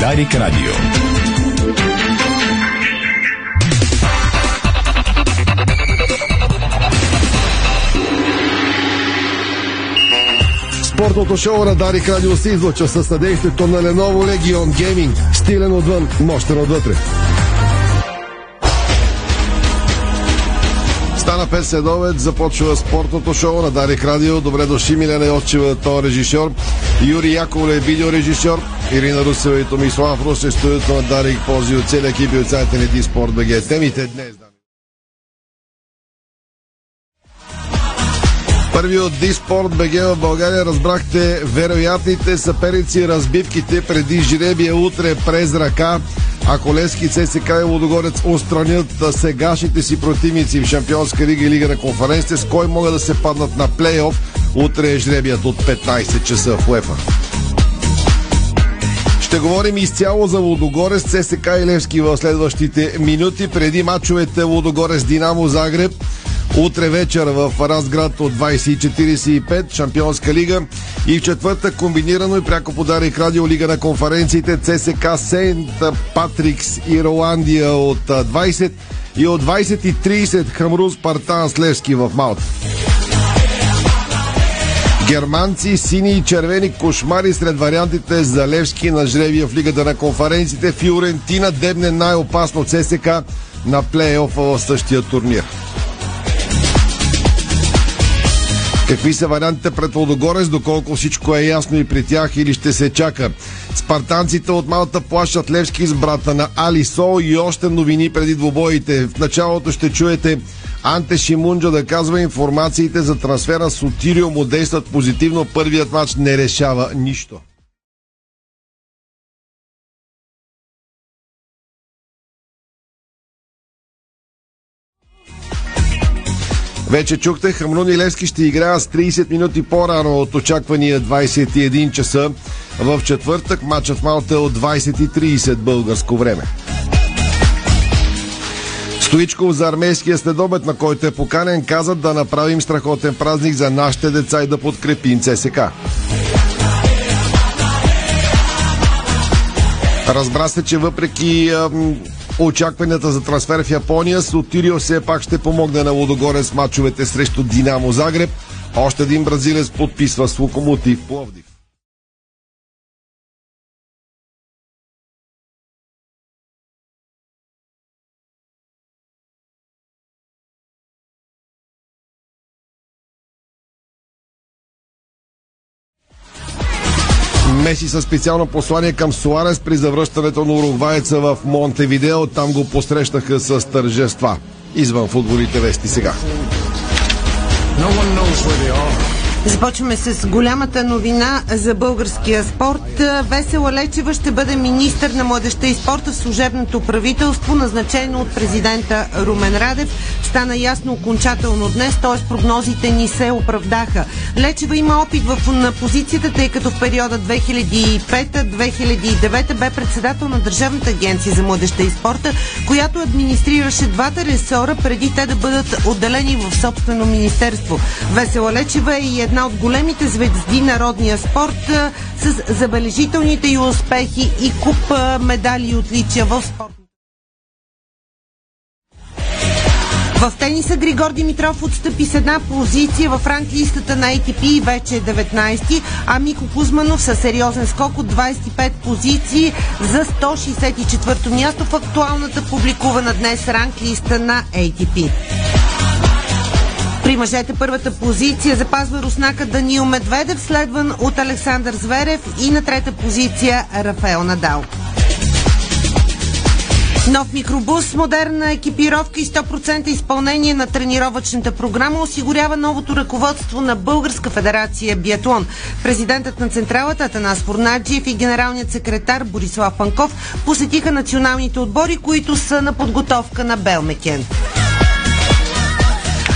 Дарик Радио. Спортното шоу на Дарик Радио се излъчва със съдействието на Lenovo Legion Gaming. Стилен отвън, мощен отвътре. Стана 5 следовет, започва спортното шоу на Дарик Радио. Добре дошли, Милена Йотчева, то режисьор. Юрий Яковлев, видеорежисьор. Ирина Русева и Томислав Русе, студиото на Дарик Пози от целия екип и от сайта на Диспорт БГ. Темите днес, дами. Първи от Диспорт БГ в България разбрахте вероятните съперници разбивките преди жребия утре през ръка. Ако Лески, ЦСК и Лодогорец устранят сегашните си противници в Шампионска лига и Лига на конференците, с кой могат да се паднат на плейоф, утре е жребият от 15 часа в УЕФА. Ще говорим изцяло за Лодогорец, ЦСК и Левски в следващите минути. Преди мачовете Лодогорец Динамо Загреб. Утре вечер в Разград от 20.45 Шампионска лига и в четвъртък комбинирано и пряко подарих радио Лига на конференциите ЦСК Сейнт Патрикс Ирландия от 20 и от 20.30 Хамрус Партан Слевски в Малта. Германци, сини и червени кошмари сред вариантите за Левски на жребия в Лигата на конференциите. Фиорентина дебне най-опасно ЦСК на плейофа в същия турнир. Какви са вариантите пред Лодогорец, доколко всичко е ясно и при тях или ще се чака? Спартанците от Малта плащат Левски с брата на Алисо и още новини преди двобоите. В началото ще чуете Анте Шимунджа да казва информациите за трансфера с Отирио му действат позитивно. Първият матч не решава нищо. Вече чухте, Хамрун и Левски ще играят с 30 минути по-рано от очаквания 21 часа. В четвъртък матчът Малта е от 20.30 българско време. Стоичков за армейския следобед, на който е поканен, казат да направим страхотен празник за нашите деца и да подкрепим ЦСК. Разбра се, че въпреки очакванията за трансфер в Япония, Сотирио все пак ще помогне на Лодогорец с мачовете срещу Динамо Загреб. Още един бразилец подписва с Локомотив Пловдив. Меси със специално послание към Суарес при завръщането на уругваеца в Монтевидео. Там го посрещаха с тържества. Извън футболите вести сега. Започваме с голямата новина за българския спорт. Весела Лечева ще бъде министър на младеща и спорта в служебното правителство, назначено от президента Румен Радев. Стана ясно окончателно днес, т.е. прогнозите ни се оправдаха. Лечева има опит в, на позицията, тъй като в периода 2005-2009 бе председател на Държавната агенция за младеща и спорта, която администрираше двата ресора преди те да бъдат отделени в собствено министерство. Весела Лечева е и една от големите звезди народния спорт с забележителните и успехи и куп медали и отличия в спорт. В тениса Григор Димитров отстъпи с една позиция в ранглистата на ATP и вече е 19, а Мико Кузманов със сериозен скок от 25 позиции за 164-то място в актуалната публикувана днес ранглиста на ATP. При мъжете първата позиция запазва руснака Даниил Медведев, следван от Александър Зверев и на трета позиция Рафаел Надал. Нов микробус с модерна екипировка и 100% изпълнение на тренировъчната програма осигурява новото ръководство на Българска федерация Биатлон. Президентът на Централата Атанас Фурнаджиев и генералният секретар Борислав Панков посетиха националните отбори, които са на подготовка на Белмекен.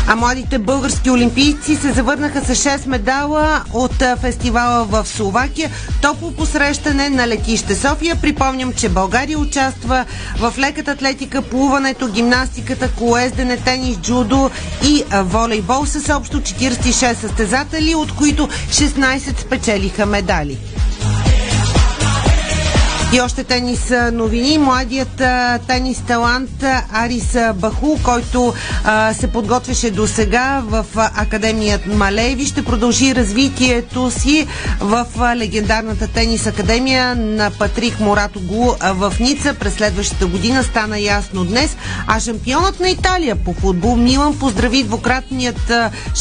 А младите български олимпийци се завърнаха с 6 медала от фестивала в Словакия. Топло посрещане на летище София. Припомням, че България участва в леката атлетика, плуването, гимнастиката, колездене, тенис, джудо и волейбол с общо 46 състезатели, от които 16 спечелиха медали. И още тенис новини. Младият тенис талант Арис Баху, който а, се подготвяше до сега в Академият Малеви, ще продължи развитието си в легендарната тенис академия на Патрик Моратоглу в Ница през следващата година. Стана ясно днес. А шампионът на Италия по футбол Милан поздрави двукратният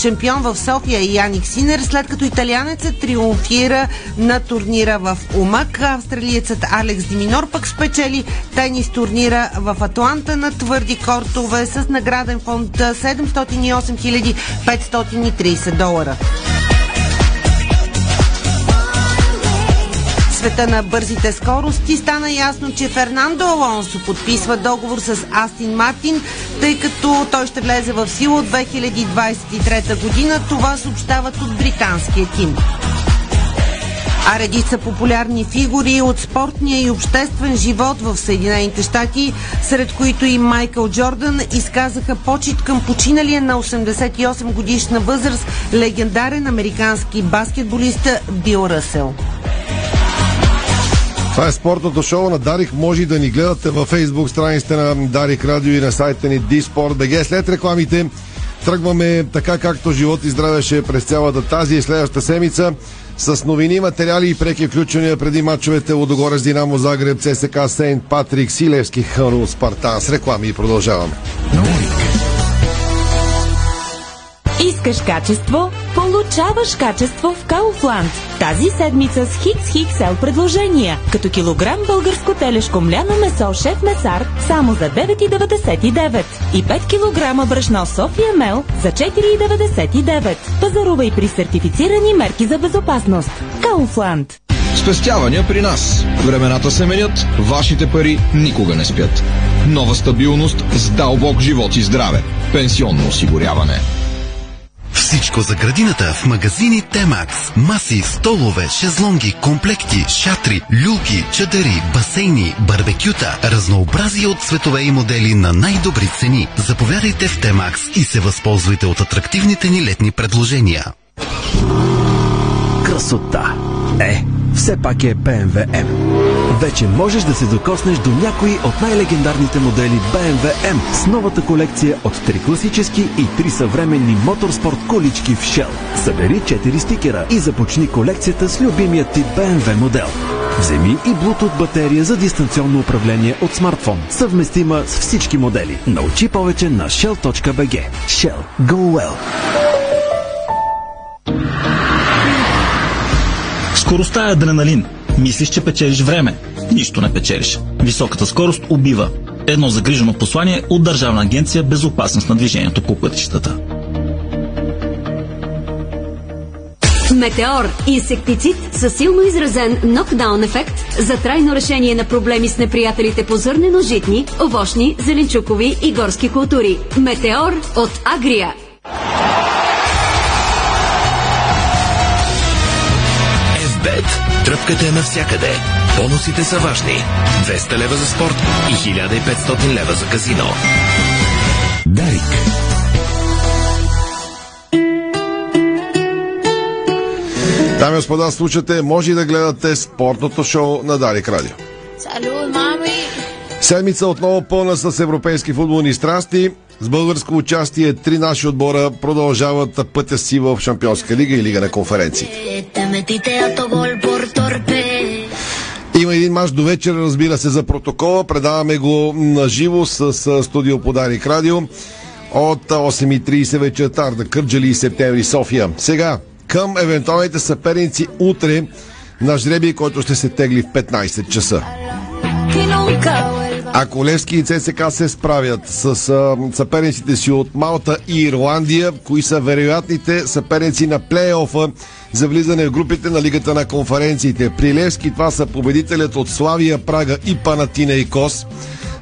шампион в София Яник Синер, след като италианецът триумфира на турнира в Умак. Австралиецът Алекс Диминор пък спечели тенис турнира в Атланта на твърди кортове с награден фонд 708 530 долара. света на бързите скорости стана ясно, че Фернандо Алонсо подписва договор с Астин Мартин, тъй като той ще влезе в сила от 2023 година. Това съобщават от британския тим а редица популярни фигури от спортния и обществен живот в Съединените щати, сред които и Майкъл Джордан, изказаха почет към починалия на 88 годишна възраст легендарен американски баскетболист Бил Ръсел. Това е спортното шоу на Дарик. Може да ни гледате във фейсбук страниците на Дарик Радио и на сайта ни DSport.bg. След рекламите тръгваме така както живот и здраве ще е през цялата тази и следващата седмица с новини, материали и преки включвания преди матчовете Лодогорец, Динамо, Загреб, ЦСК, Сейнт Патрик, Силевски, Хънул, Спартан. С реклами и продължаваме. Искаш качество? Получаваш качество в Кауфланд. Тази седмица с Хикс Хиксел предложения, като килограм българско телешко мляно месо шеф месар само за 9,99 и 5 кг брашно София Мел за 4,99. Пазарувай при сертифицирани мерки за безопасност. Кауфланд. Спестявания при нас. Времената се менят, вашите пари никога не спят. Нова стабилност с дълбок живот и здраве. Пенсионно осигуряване. Всичко за градината в магазини Темакс. Маси, столове, шезлонги, комплекти, шатри, люлки, чадъри, басейни, барбекюта, разнообразие от цветове и модели на най-добри цени. Заповядайте в Темакс и се възползвайте от атрактивните ни летни предложения. Красота! Е, все пак е BMW M. Вече можеш да се докоснеш до някои от най-легендарните модели BMW M с новата колекция от три класически и три съвременни моторспорт колички в Shell. Събери 4 стикера и започни колекцията с любимия ти BMW модел. Вземи и Bluetooth батерия за дистанционно управление от смартфон, съвместима с всички модели. Научи повече на shell.bg. Shell. Go well! Скоростта е адреналин. Мислиш, че печелиш време. Нищо не печелиш. Високата скорост убива. Едно загрижено послание от Държавна агенция Безопасност на движението по пътищата. Метеор – инсектицид със силно изразен нокдаун ефект за трайно решение на проблеми с неприятелите по зърнено-житни, овощни, зеленчукови и горски култури. Метеор от Агрия. Тръпката е навсякъде. Бонусите са важни. 200 лева за спорт и 1500 лева за казино. Дарик. Дами и господа, слушате, може и да гледате спортното шоу на Дарик Радио. Салют, мами! Седмица отново пълна с европейски футболни страсти. С българско участие три наши отбора продължават пътя си в Шампионска лига и Лига на конференции. Има един мач до вечера, разбира се, за протокола. Предаваме го на живо с, с студио Подарик Радио от 8.30 вечерта Арда Кърджали и Септември София. Сега, към евентуалните съперници утре на жреби, който ще се тегли в 15 часа. Ако Левски и ЦСК се справят с а, съперниците си от Малта и Ирландия, кои са вероятните съперници на плейофа за влизане в групите на Лигата на конференциите. При Левски това са победителят от Славия, Прага и Панатина и Кос,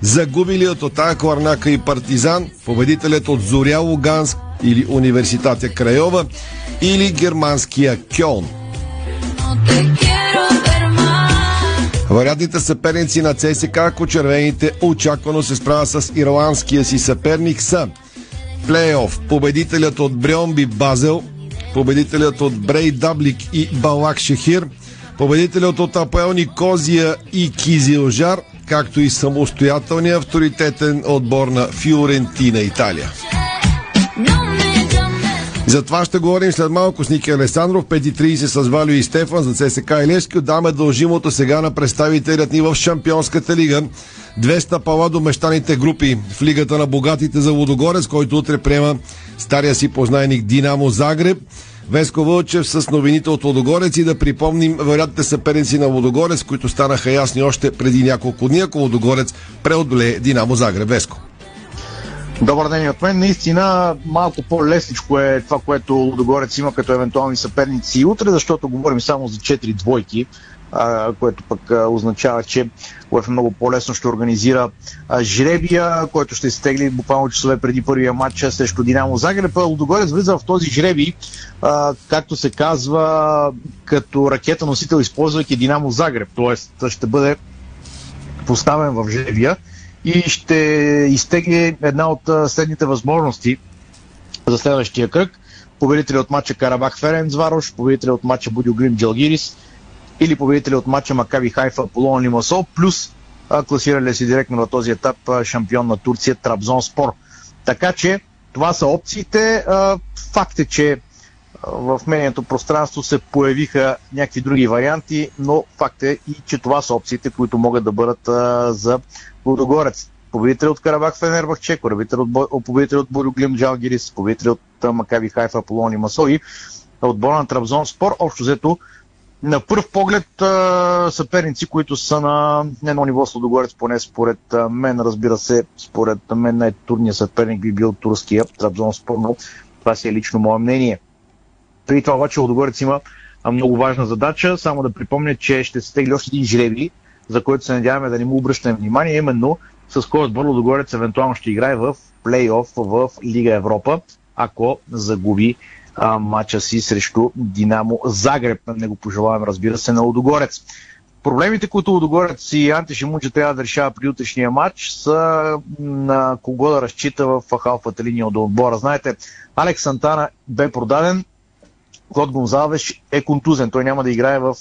загубилият от Ако Арнака и Партизан, победителят от Зоря Луганск или Университатя Крайова или германския Кьон. Вариантните съперници на ЦСК, ако червените очаквано се справя с ирландския си съперник са плейоф, победителят от Бреомби Базел, победителят от Брей Даблик и Балак Шехир, Победителят от АПЛ Никозия и Кизилжар, както и самостоятелният авторитетен отбор на Фиорентина, Италия. За това ще говорим след малко с Ники Алесандров, 5.30 с Валио и Стефан за ЦСК и Левски. Отдаваме дължимото сега на представителят ни в Шампионската лига. 200 пала до мещаните групи в Лигата на богатите за Водогорец, който утре приема стария си познайник Динамо Загреб. Веско Вълчев с новините от Водогорец и да припомним вероятните съперници на Водогорец, които станаха ясни още преди няколко дни, ако Водогорец преодолее Динамо Загреб. Веско. Добър ден и от мен. Наистина малко по-лесничко е това, което Лудогорец има като евентуални съперници и утре, защото говорим само за 4 двойки, което пък означава, че УЕФ много по-лесно ще организира жребия, който ще изтегли буквално часове преди първия матч срещу Динамо Загреб. Лудогорец влиза в този жребий, а, както се казва, като ракета носител, използвайки Динамо Загреб. Тоест ще бъде поставен в жребия и ще изтегли една от следните възможности за следващия кръг. Победители от матча Карабах Ференц Варош, победители от матча Будио Джалгирис или победители от матча Макаби Хайфа Полон Лимасол, плюс класирали си директно на този етап шампион на Турция Трабзон Спор. Така че това са опциите. Факт е, че в медийното пространство се появиха някакви други варианти, но факт е и, че това са опциите, които могат да бъдат за Лудогорец. Победител от Карабах Фенербахче, победител от, победител от Борюглим Джалгирис, победител от Макаби Хайфа Аполони Масо и отбора на Трабзон Спор. Общо взето на първ поглед съперници, които са на едно ниво с Лудогорец, поне според мен, разбира се, според мен най-турният съперник би бил турския Трабзон Спор, но това си е лично мое мнение. Преди това обаче Лудогорец има много важна задача. Само да припомня, че ще се тегли още един жреби, за който се надяваме да не му обръщаме внимание, именно с кой отбор Лудогорец евентуално ще играе в плейоф в Лига Европа, ако загуби а, матча си срещу Динамо Загреб. Не го пожелавам, разбира се, на Лудогорец. Проблемите, които Лудогорец и Анти Шимунче трябва да решава при утрешния матч, са на кого да разчита в халфата линия от отбора. Знаете, Алекс Сантана бе продаден, Клод Гонзалвеш е контузен. Той няма да играе в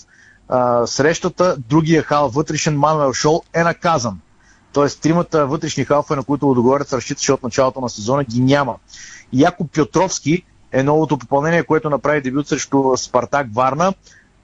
срещата. Другия хал, вътрешен Мануел Шол, е наказан. Тоест, тримата вътрешни халфа, на които Лудогорец разчиташе от началото на сезона, ги няма. Якоб Пьотровски е новото попълнение, което направи дебют срещу Спартак Варна.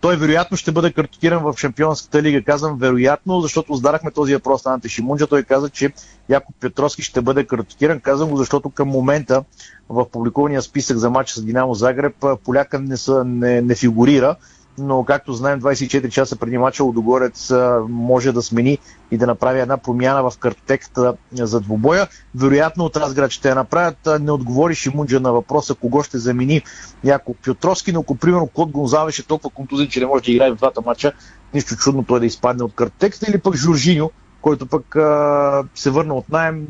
Той вероятно ще бъде картотиран в Шампионската лига. Казвам вероятно, защото зададахме този въпрос на Анте Шимунджа. Той каза, че Якоб Петровски ще бъде картотиран. Казвам го, защото към момента в публикувания списък за матча с Динамо Загреб поляка не, са, не, не фигурира но както знаем 24 часа преди мача Лудогорец може да смени и да направи една промяна в картотеката за двубоя. Вероятно от Разград ще я направят. Не отговори Шимунджа на въпроса кого ще замени Якоб Петровски, но ако примерно Кот Гонзавеш е толкова контузен, че не може да играе в двата мача, нищо чудно той да изпадне от картотекста или пък Жоржиньо, който пък а, се върна от найем,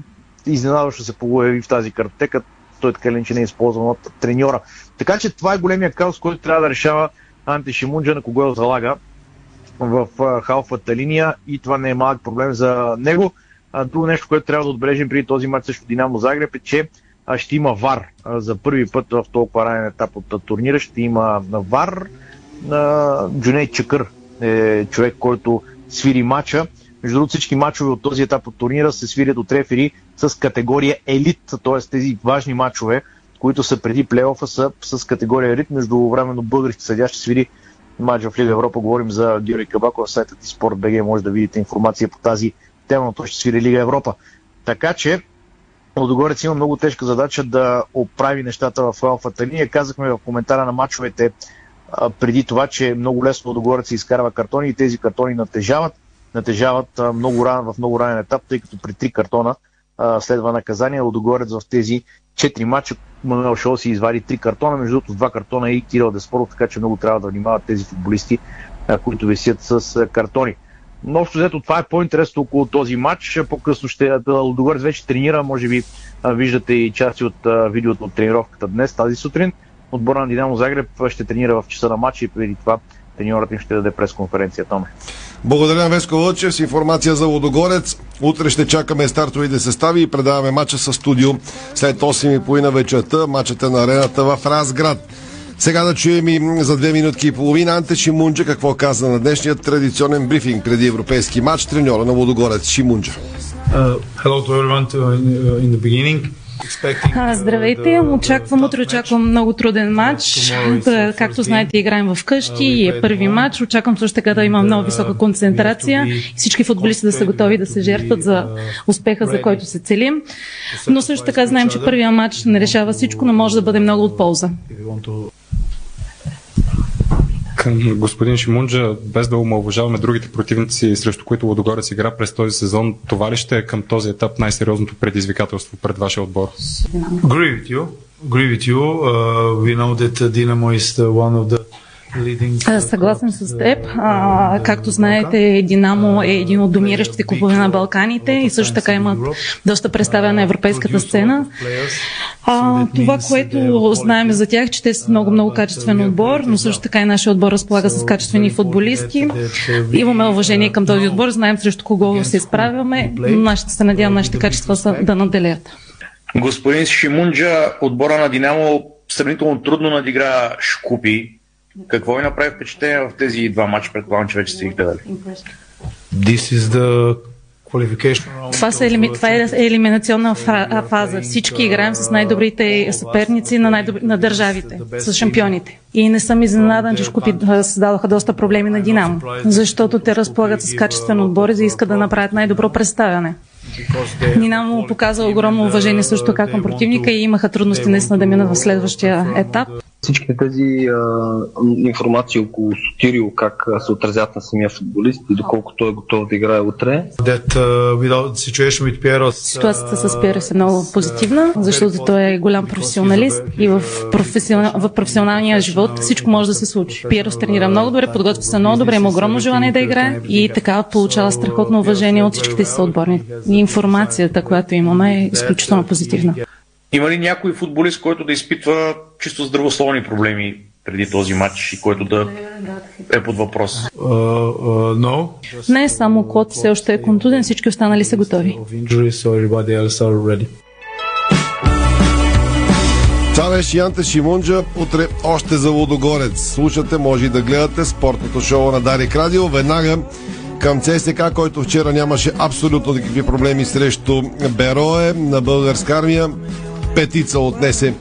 изненадващо се появи в тази картотека, той така ли, че не е използван от треньора. Така че това е големия хаос, който трябва да решава Анти Шимунджа, на кого залага в халфата линия и това не е малък проблем за него. Друго нещо, което трябва да отбележим преди този матч срещу Динамо Загреб е, че ще има ВАР за първи път в толкова ранен етап от турнира. Ще има ВАР. Джуней Чакър е човек, който свири матча. Между другото всички матчове от този етап от турнира се свирят от рефери с категория елит, т.е. тези важни матчове, които са преди плейофа, са с категория рит. Между времено български съдя ще свири матч в Лига Европа. Говорим за в сайта ти Спорт БГ. Може да видите информация по тази тема, но той ще свири Лига Европа. Така че Лодогорец има много тежка задача да оправи нещата в алфата линия. Казахме в коментара на матчовете преди това, че много лесно Лодогорец изкарва картони и тези картони натежават. Натежават много ран, в много ранен етап, тъй като при три картона следва наказание. Лодогорец в тези четири мача Мануел Шоу си извади три картона, между другото два картона и Кирил Деспоров, така че много трябва да внимават тези футболисти, които висят с картони. Но общо взето това е по-интересно около този матч. По-късно ще Лудогорец вече тренира, може би виждате и части от видеото от тренировката днес, тази сутрин. Отбора на Динамо Загреб ще тренира в часа на матча и преди това треньорът им ще даде пресконференция. Томе. Благодаря на Веско Лъчев с информация за Лодогорец. Утре ще чакаме стартовите състави и предаваме матча с студио след 8.30 вечерта. Матчът е на арената в Разград. Сега да чуем и за две минутки и половина Анте Шимунджа какво каза на днешния традиционен брифинг преди европейски матч треньора на Лудогорец Шимунджа. Uh, hello to everyone to, uh, in the beginning. Здравейте! Очаквам утре, очаквам много труден матч. Както знаете, играем в къщи и е първи матч. Очаквам също така да имам много висока концентрация и всички футболисти да са готови да се жертват за успеха, за който се целим. Но също така знаем, че първия матч не решава всичко, но може да бъде много от полза господин Шимунджа, без да омалважаваме другите противници, срещу които Лодогорец игра през този сезон, това ли ще е към този етап най-сериозното предизвикателство пред вашия отбор? Agree with you. Agree with you. Uh, we know that Dynamo is one of the Съгласен с теб. А, както знаете, Динамо е един от домиращите клубове на Балканите и също така имат доста представя на европейската сцена. А, това, което знаем за тях, че те са много-много качествен отбор, но също така и нашия отбор разполага с качествени футболисти. Имаме уважение към този отбор, знаем срещу кого се изправяме, но се надявам нашите качества са да наделят. Господин Шимунджа, отбора на Динамо сравнително трудно надигра Шкупи, какво ви направи впечатление в тези два матча, предполагам, че вече сте ги гледали? This is the това, са елими... това е елиминационна фаза. Всички играем с най-добрите съперници на, най-добри... на държавите, с шампионите. И не съм изненадан, че Шкупи създадоха доста проблеми на Динамо, защото те разполагат с качествен отбор и искат да направят най-добро представяне. Динамо показа огромно уважение също така към противника и имаха трудности наистина да минат в следващия етап всички тези а, информации около Сотирио, как се отразят на самия футболист и доколко той е готов да играе утре. Ситуацията с Пиерос е много позитивна, защото той е голям професионалист и в, професионал, в професионалния живот всичко може да се случи. Пиерос тренира много добре, подготвя се много добре, има огромно желание да играе и така получава страхотно уважение от всичките си съотборни. Информацията, която имаме е изключително позитивна. Има ли някой футболист, който да изпитва чисто здравословни проблеми преди този матч и който да е под въпрос? Uh, uh, no. Не, само Клод все още е контузен, всички останали са готови. Това беше Янта Шимунджа. Утре още за Лудогорец. Слушате, може и да гледате спортното шоу на Дарик Радио. Веднага към ЦСК, който вчера нямаше абсолютно никакви проблеми срещу Берое на българска армия петица отнесе.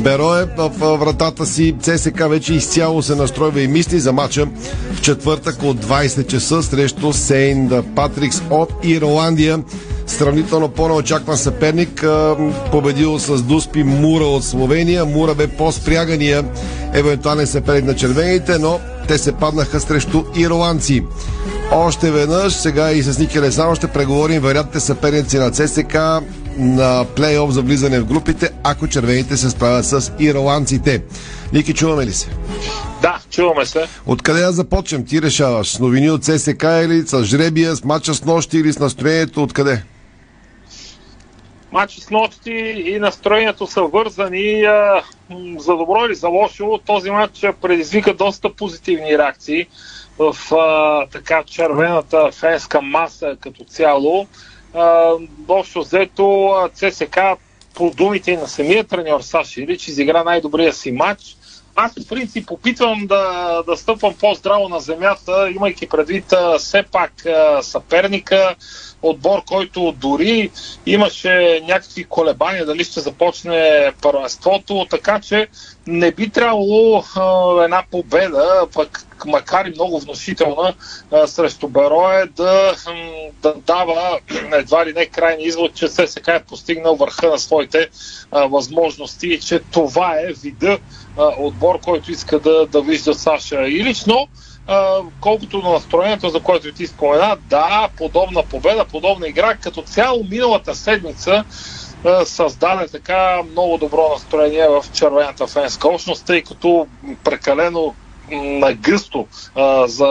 Берое в вратата си ЦСК вече изцяло се настройва и мисли за матча в четвъртък от 20 часа срещу Сейн Патрикс от Ирландия. Сравнително по-неочакван съперник, победил с Дуспи Мура от Словения. Мура бе по-спрягания евентуален съперник на червените, но те се паднаха срещу ирландци. Още веднъж, сега и с Ники Лесано ще преговорим вероятните съперници на ЦСК на плейоф за влизане в групите, ако червените се справят с ирландците. Ники, чуваме ли се? Да, чуваме се. Откъде да започнем? Ти решаваш. С новини от ССК или с жребия, с матча с нощи или с настроението? Откъде? Матчи с нощи и настроението са вързани за добро или за лошо. Този матч предизвика доста позитивни реакции в а, така червената фенска маса като цяло общо взето ЦСК по думите на самия треньор Саши Илич изигра най-добрия си матч. Аз в принцип опитвам да, да стъпвам по-здраво на земята, имайки предвид все пак съперника, отбор, който дори имаше някакви колебания дали ще започне първенството, така че не би трябвало а, една победа, пък макар и много внушителна а, срещу Берое, да, да дава едва ли не крайни извод, че ССК е постигнал върха на своите а, възможности и че това е вида а, отбор, който иска да, да вижда Саша Илич, но колкото на настроението, за което ти спомена, да, подобна победа, подобна игра, като цяло миналата седмица създаде така много добро настроение в червената фенска общност, тъй като прекалено нагъсто за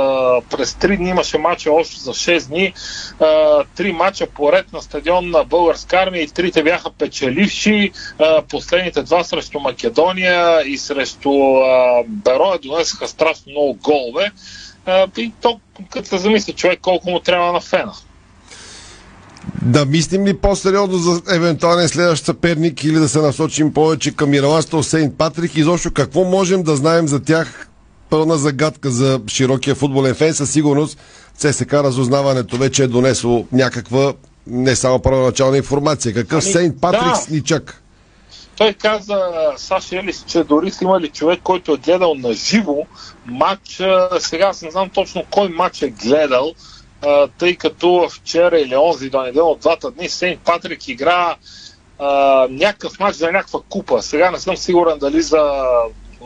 през 3 дни имаше мача още за 6 дни. А, три мача поред на стадион на Българска армия и трите бяха печеливши. Последните два срещу Македония и срещу Бероя донесаха страшно много голове. И то, като се замисли човек колко му трябва на фена. Да мислим ли по-сериозно за евентуален следващ съперник или да се насочим повече към Ирландство Сейнт Патрик? Изобщо какво можем да знаем за тях? Пълна загадка за широкия футболен фен. Със сигурност ЦСК разузнаването вече е донесло някаква не само първоначална информация. Какъв Ами, Сейнт Патрикс да. ни чака? Той каза, Саша Елис, че дори са имали човек, който е гледал на живо матч. Сега аз не знам точно кой матч е гледал, тъй като вчера или онзи до неделя от двата дни Сейнт Патрик игра а, някакъв матч за някаква купа. Сега не съм сигурен дали за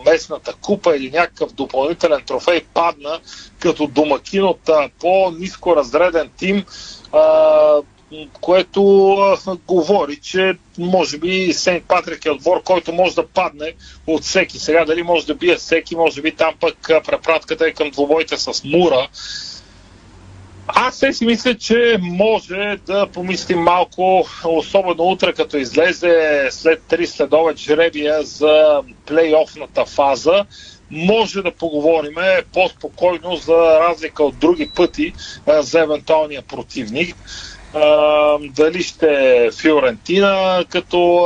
местната купа или някакъв допълнителен трофей падна като домакин от по-низко разреден тим, а, което а, говори, че може би Сейнт Патрик е отбор, който може да падне от всеки. Сега дали може да бие всеки, може би там пък препратката е към двобойте с Мура. Се си мисля, че може да помислим малко, особено утре, като излезе след три следове жребия за плейофната фаза, може да поговорим по-спокойно за разлика от други пъти за евентуалния противник. Дали ще е Фиорентина като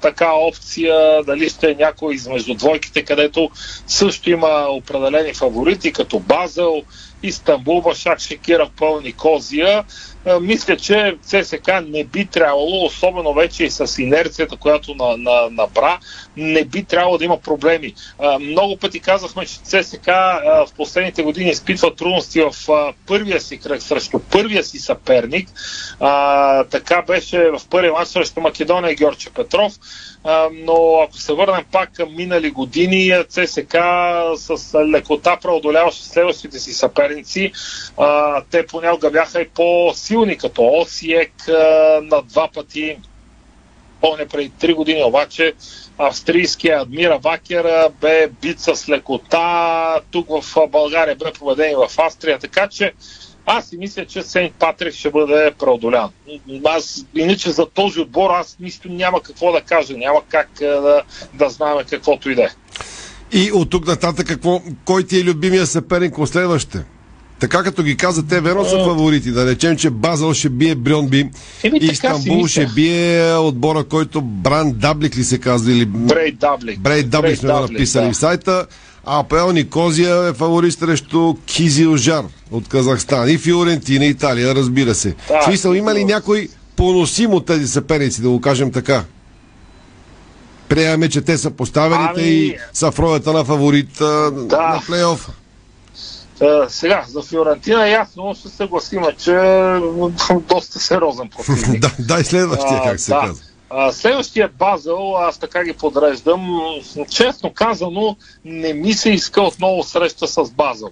така опция, дали ще е някой измежду двойките, където също има определени фаворити, като Базел, Истанбул, Башак Шекира, Пъл Никозия. А, Мисля, че ЦСК не би трябвало, особено вече и с инерцията, която на, на, набра, не би трябвало да има проблеми. А, Много пъти казахме, че ЦСК а, в последните години изпитва трудности в първия си кръг срещу първия си съперник. Така беше в първия матч срещу Македония Георгия Петров. Но ако се върнем пак към минали години, ЦСК с лекота преодоляваше следващите си съперници. Те понякога бяха и по-силни, като Осиек на два пъти. Помня преди три години обаче австрийския Адмира Вакер бе бит с лекота. Тук в България бе победен и в Австрия. Така че аз си мисля, че Сейнт Патрик ще бъде преодолян. Аз, иначе за този отбор аз нищо няма какво да кажа. Няма как да, да знаем каквото и да е. И от тук нататък какво, кой ти е любимия съперник следващите? Така като ги каза, те верно са фаворити. Да речем, че Базъл ще бие Брьонби, Еми, Истанбул мисля. ще бие отбора, който Бран Даблик ли се казва? Или... Брей Даблик. Брей Даблик сме го Даблик, написали да. в сайта. А АПЛ Никозия е фаворит срещу Кизил Жар от Казахстан. И Фиорентина, Италия, разбира се. Да, смисъл, има ли някой поносим от тези съперници, да го кажем така? Приемаме, че те са поставените Ами- и са в ролята на фаворит а, на плейофа. Сега, за Фиорентина ясно ще се съгласим, че доста сериозен противник. да, дай следващия, как се да. казва. Следващия Базел, аз така ги подреждам. Честно казано, не ми се иска отново среща с Базел.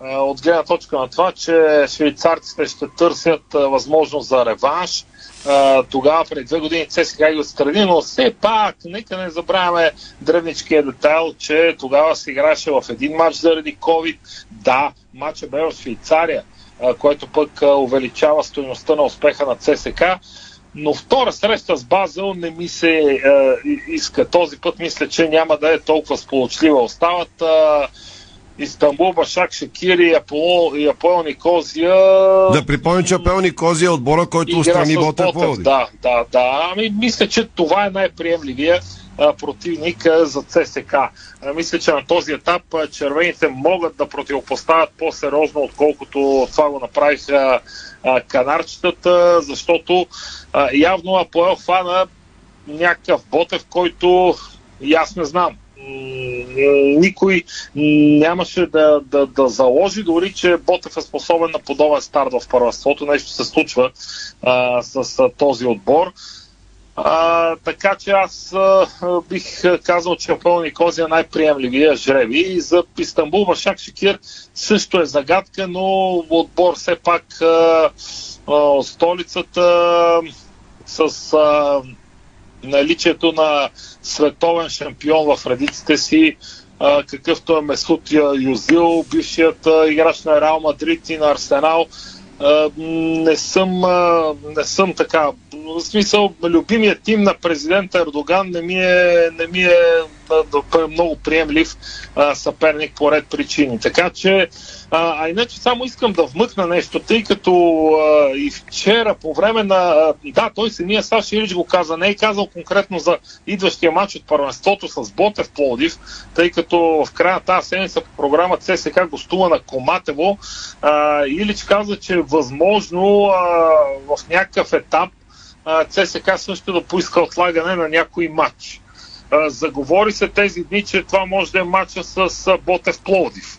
От гледна точка на това, че швейцарците ще търсят възможност за реванш. Тогава, преди две години, ЦСКА ги отстрани, но все пак, нека не забравяме древничкия детайл, че тогава се играше в един матч заради COVID. Да, матчът бе в Швейцария, а, което пък увеличава стоеността на успеха на ЦСК. Но втора среща с Базел не ми се е, иска. Този път мисля, че няма да е толкова сполучлива. Остават е, Истанбул, Башак, Шекири и Аполо, и Апоел Никозия. Да припомним, че Апел Никозия е отбора, който устрани Ботев. Да, да, да. Ами, мисля, че това е най-приемливия противник за ЦСК. Мисля, че на този етап червените могат да противопоставят по-сериозно, отколкото това го направиха канарчетата, защото явно Апоел фана някакъв Ботев, който и аз не знам. Никой нямаше да, да, да заложи дори, че Ботев е способен на подобен старт в първенството. Нещо се случва а, с а, този отбор. Така че аз а, а, бих а, казал, че Апол Никозия е най-приемливия жреби. И за Истанбул Башак Шекир също е загадка, но отбор все пак а, а, столицата с а, наличието на световен шампион в редиците си, а, какъвто е Месут Юзил, бившият а, играч на Реал Мадрид и на Арсенал. Не съм, не съм така. В смисъл, любимият тим на президента Ердоган не ми е, не ми е да, да е много приемлив а, съперник по ред причини. Така че, а, а иначе само искам да вмъкна нещо, тъй като а, и вчера по време на... А, да, той самия Саш Илич го каза, не е казал конкретно за идващия матч от първенството с Ботев Плодив, тъй като в края на тази седмица по програма ЦСК гостува на Коматево. А, Илич каза, че е възможно а, в някакъв етап ЦСК също да поиска отлагане на някой матч. Заговори се тези дни, че това може да е матча с Ботев Плодив.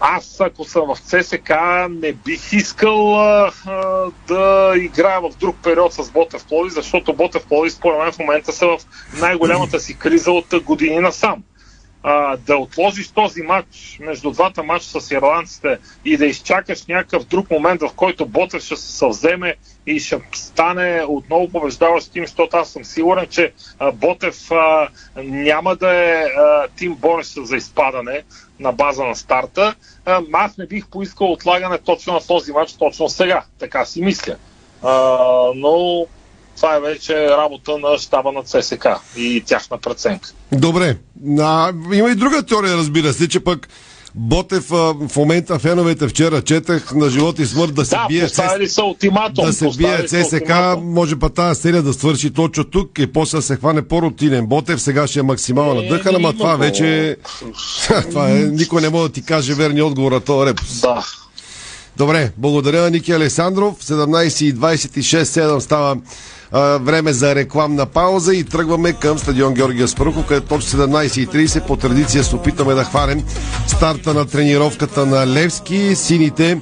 Аз, ако съм в ЦСК, не бих искал а, а, да играя в друг период с Ботев Плодив, защото Ботев Плодив, според мен, в момента са в най-голямата си криза от години насам а, да отложиш този матч между двата матча с ирландците и да изчакаш някакъв друг момент, в който Ботев ще се съвземе и ще стане отново побеждаващ тим, защото аз съм сигурен, че а, Ботев а, няма да е а, тим борещ за изпадане на база на старта. А, аз не бих поискал отлагане точно на този матч, точно сега. Така си мисля. А, но това е вече работа на щаба на ЦСК и тяхна преценка. Добре. А, има и друга теория, разбира се, че пък Ботев в момента феновете вчера четах на живот и смърт да се да, бие са ултиматум, да се бие ЦСК, може па тази серия да свърши точно тук и после да се хване по-рутинен Ботев, сега ще е максимална е, дъха, ама това вече това е, никой не може да ти каже верни отговор на този репус. Да. Добре, благодаря Ники Александров. 17.26.7 става време за рекламна пауза и тръгваме към стадион Георгия Спарухов, където точно 17.30 по традиция се опитаме да хванем старта на тренировката на Левски. Сините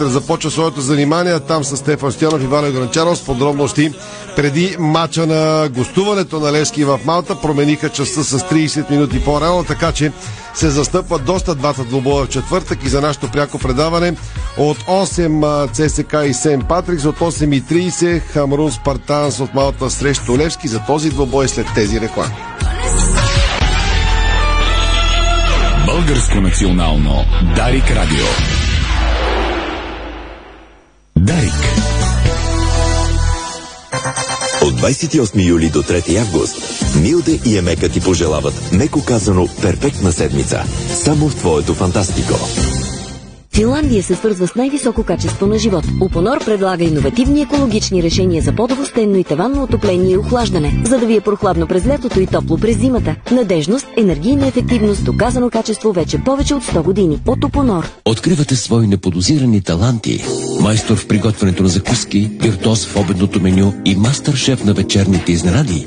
започва своето занимание там с Стефан Стянов и Валя Гранчаров с подробности преди мача на гостуването на Левски в Малта. Промениха частта с 30 минути по-рано, така че се застъпват доста двата двубоя в четвъртък и за нашето пряко предаване от 8 ЦСК и Сен Патрикс, от 8.30 Хамрун Спартанс от Малта срещу Левски за този двубой след тези реклами. Българско национално Дарик Радио Дарик. От 28 юли до 3 август Милде и Емека ти пожелават, меко казано, перфектна седмица. Само в твоето фантастико. Финландия се свързва с най-високо качество на живот. Упонор предлага иновативни екологични решения за по-довостенно и таванно отопление и охлаждане, за да ви е прохладно през лятото и топло през зимата. Надежност, енергийна ефективност, доказано качество вече повече от 100 години. От Упонор. Откривате свои неподозирани таланти. Майстор в приготвянето на закуски, виртуоз в обедното меню и мастър-шеф на вечерните изненади.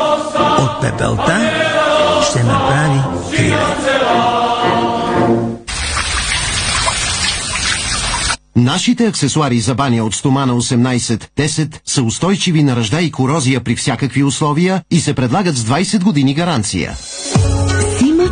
От пепелта ще направи криле. Нашите аксесуари за баня от стомана 18-10 са устойчиви на ръжда и корозия при всякакви условия и се предлагат с 20 години гаранция.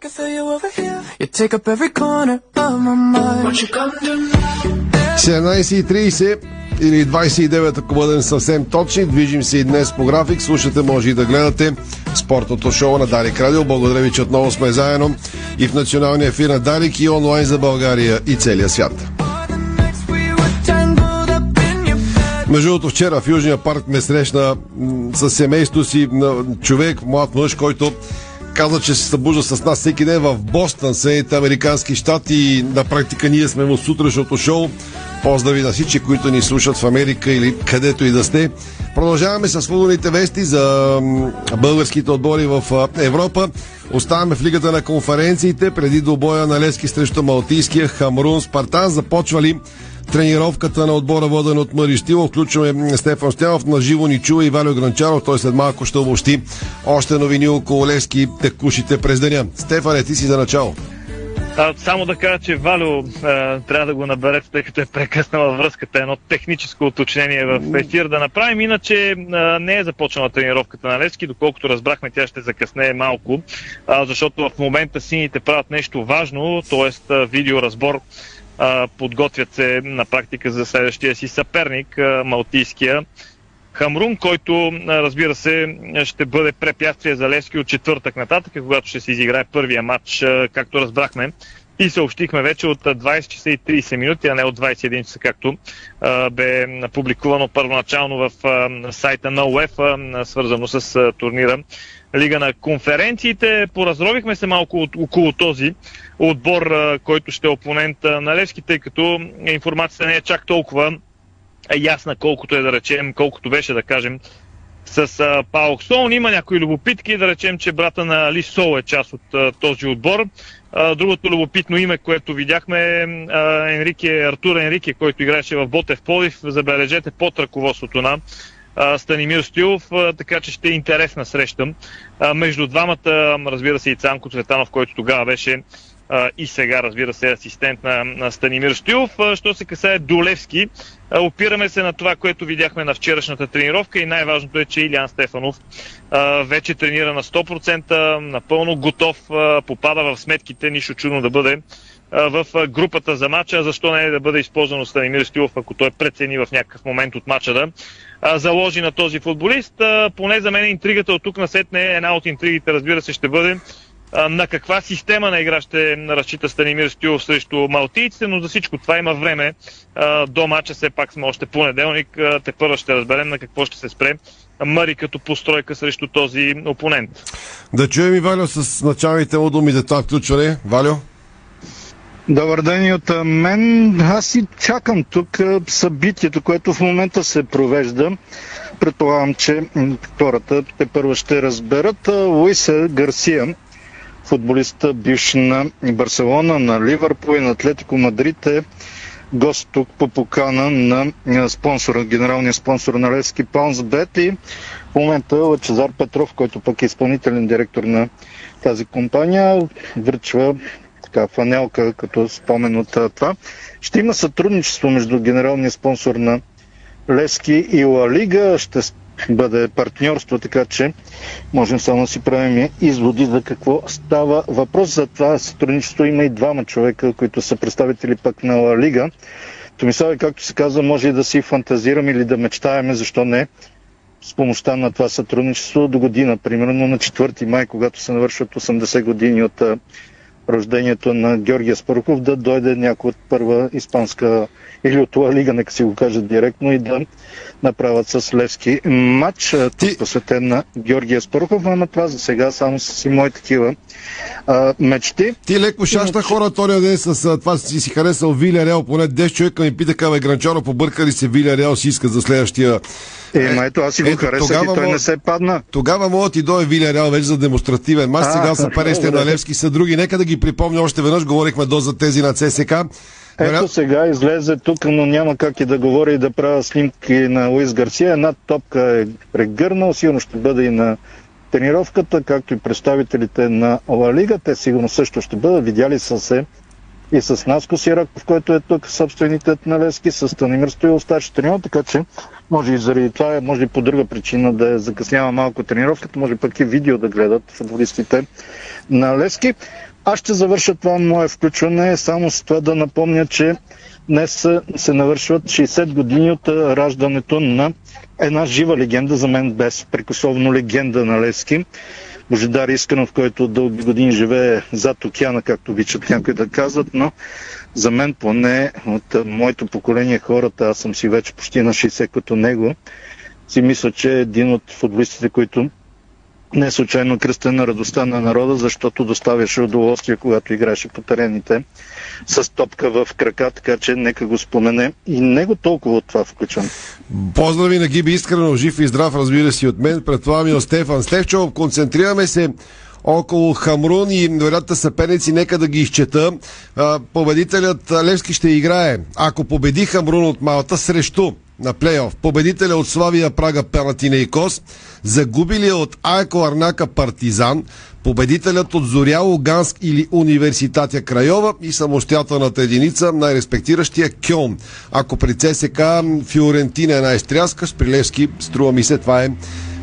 I can feel you over here. You take up every corner of my mind. Won't you come to me? 17.30 или 29, ако бъдем съвсем точни. Движим се и днес по график. Слушате, може и да гледате спортното шоу на Дарик Радио. Благодаря ви, че отново сме заедно и в националния ефир на Дарик и онлайн за България и целия свят. Между другото, вчера в Южния парк ме срещна с семейството си на човек, млад мъж, който каза, че се събужда с нас всеки ден в Бостън, Съединените Американски щати на практика ние сме му сутрешното шоу. Поздрави на всички, които ни слушат в Америка или където и да сте. Продължаваме с футболните вести за българските отбори в Европа. Оставаме в лигата на конференциите преди добоя на Лески срещу Малтийския Хамрун Спартан. Започва ли тренировката на отбора воден от Мари Штило. Включваме Стефан Стянов, на живо ни чува и Валио Гранчаров. Той след малко ще обобщи още новини около Левски текущите през деня. Стефане, ти си за начало. А, само да кажа, че Валю а, трябва да го наберете, тъй като е прекъснала връзката. Едно техническо уточнение в ефир да направим. Иначе а, не е започнала тренировката на Левски. Доколкото разбрахме, тя ще закъснее малко, а, защото в момента сините правят нещо важно, т.е. видеоразбор подготвят се на практика за следващия си съперник, а, Малтийския. Хамрун, който разбира се ще бъде препятствие за Левски от четвъртък нататък, когато ще се изиграе първия матч, както разбрахме. И съобщихме вече от а, 20 часа и 30 минути, а не от 21 часа, както а, бе публикувано първоначално в а, сайта на УЕФА, свързано с а, турнира Лига на конференциите. Поразровихме се малко от, около този отбор, който ще е опонент на Левски, тъй като информацията не е чак толкова ясна, колкото е да речем, колкото беше да кажем с Паук Сол. Има някои любопитки, да речем, че брата на Ли Сол е част от този отбор. Другото любопитно име, което видяхме е Енрике, Артур Енрике, който играеше в Ботев Полив, забележете под ръководството на а, Станимир Стилов, така че ще е интересна среща. Между двамата, разбира се, и Цанко Цветанов, който тогава беше и сега, разбира се, асистент на, на Станимир Стоилов. А, Що се касае до Левски, опираме се на това, което видяхме на вчерашната тренировка и най-важното е, че Илян Стефанов вече тренира на 100%, напълно готов, попада в сметките, нищо чудно да бъде в групата за матча. Защо не е да бъде използван от Станимир Стилов, ако той прецени в някакъв момент от матча да заложи на този футболист. Поне за мен интригата от тук на сетне, една от интригите, разбира се, ще бъде на каква система на игра ще разчита Станимир Стюлов срещу малтийците, но за всичко това има време. До матча все пак сме още понеделник. Те първо ще разберем на какво ще се спре Мари като постройка срещу този опонент. Да чуем и Валю с началните му думи за това включване. Валю? Добър ден и от мен. Аз си чакам тук събитието, което в момента се провежда. Предполагам, че хората те първо ще разберат. Луиса Гарсия, футболиста бивш на Барселона, на Ливърпул и на Атлетико Мадрид е гост тук по покана на спонсора, генералния спонсор на Левски Паунсбет и в момента Лачезар Петров, който пък е изпълнителен директор на тази компания, връчва така фанелка като спомен от това. Ще има сътрудничество между генералния спонсор на Левски и Ла Лига. Ще бъде партньорство, така че можем само да си правим изводи за какво става въпрос. За това сътрудничество има и двама човека, които са представители пък на Ла Лига. Томиславе, както се казва, може и да си фантазираме или да мечтаеме, защо не, с помощта на това сътрудничество до година, примерно на 4 май, когато се навършват 80 години от рождението на Георгия Спарухов, да дойде някой от първа испанска или от това лига, нека си го кажат директно и да направят с Левски матч, а, тук посветен на Георгия Спарухов, ама това за сега само са си мои такива а, мечти. Ти леко шашна хора този ден с а, това си си харесал Виля Реал, поне 10 човека ми питаха, бе, Гранчаро, побърка ли се Виля Реал, си иска за следващия... Е, ма ето, аз си го харесах и той не се падна. Тогава мога ти дойде Виля Реал вече за демонстративен мач, А, сега са добре. на Левски са други. Нека да ги припомня още веднъж, говорихме до за тези на ЦСК. Ето сега излезе тук, но няма как и да говоря и да правя снимки на Луис Гарсия. Една топка е прегърнал, сигурно ще бъде и на тренировката, както и представителите на Ла Лига. Те сигурно също ще бъдат. Видяли са се и с Наско Сираков, който е тук собственикът на Лески, с Станимир Стоилов, старши треньор, така че може и заради това, може и по друга причина да закъснява малко тренировката, може пък и видео да гледат футболистите на Лески. Аз ще завърша това мое включване само с това да напомня, че днес се- навършват 60 години от раждането на една жива легенда, за мен безпрекословно легенда на Левски. Божидар Исканов, който дълги години живее зад океана, както обичат някои да казват, но за мен поне от моето поколение хората, аз съм си вече почти на 60 като него, си мисля, че е един от футболистите, които не случайно кръстен на радостта на народа, защото доставяше удоволствие, когато играеше по терените с топка в крака, така че нека го спомене. И него толкова от това включвам. Поздрави на Гиби Искрено, жив и здрав, разбира се, от мен. Пред това ми е Стефан Стефчов. Концентрираме се около Хамрун и вероятно съперници, нека да ги изчета. Победителят Левски ще играе, ако победи Хамрун от Малта, срещу на плейоф. Победителя от Славия Прага Пелатинейкос, загубили от Айко Арнака Партизан, победителят от Зоря Луганск или Университатя Крайова и самостоятелната единица най-респектиращия Кьон. Ако при ЦСК Фиорентина е най-стряска, с Прилевски струва ми се това е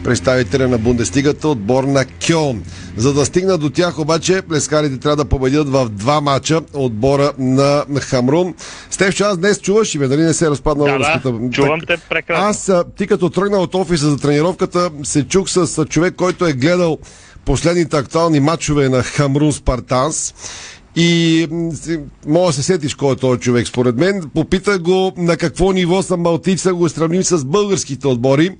представителя на Бундестигата, отбор на Кьон. За да стигнат до тях обаче, плескарите трябва да победят в два мача отбора на Хамрун. Стефчо, аз днес чуваш и ме, дали не се разпадна да, връзката? Да, чувам те прекрасно. Аз, ти като тръгнал от офиса за тренировката, се чух с човек, който е гледал последните актуални матчове на Хамрун Спартанс. И мога да се сетиш кой е този човек, според мен. Попита го на какво ниво са малтийца, го сравним с българските отбори.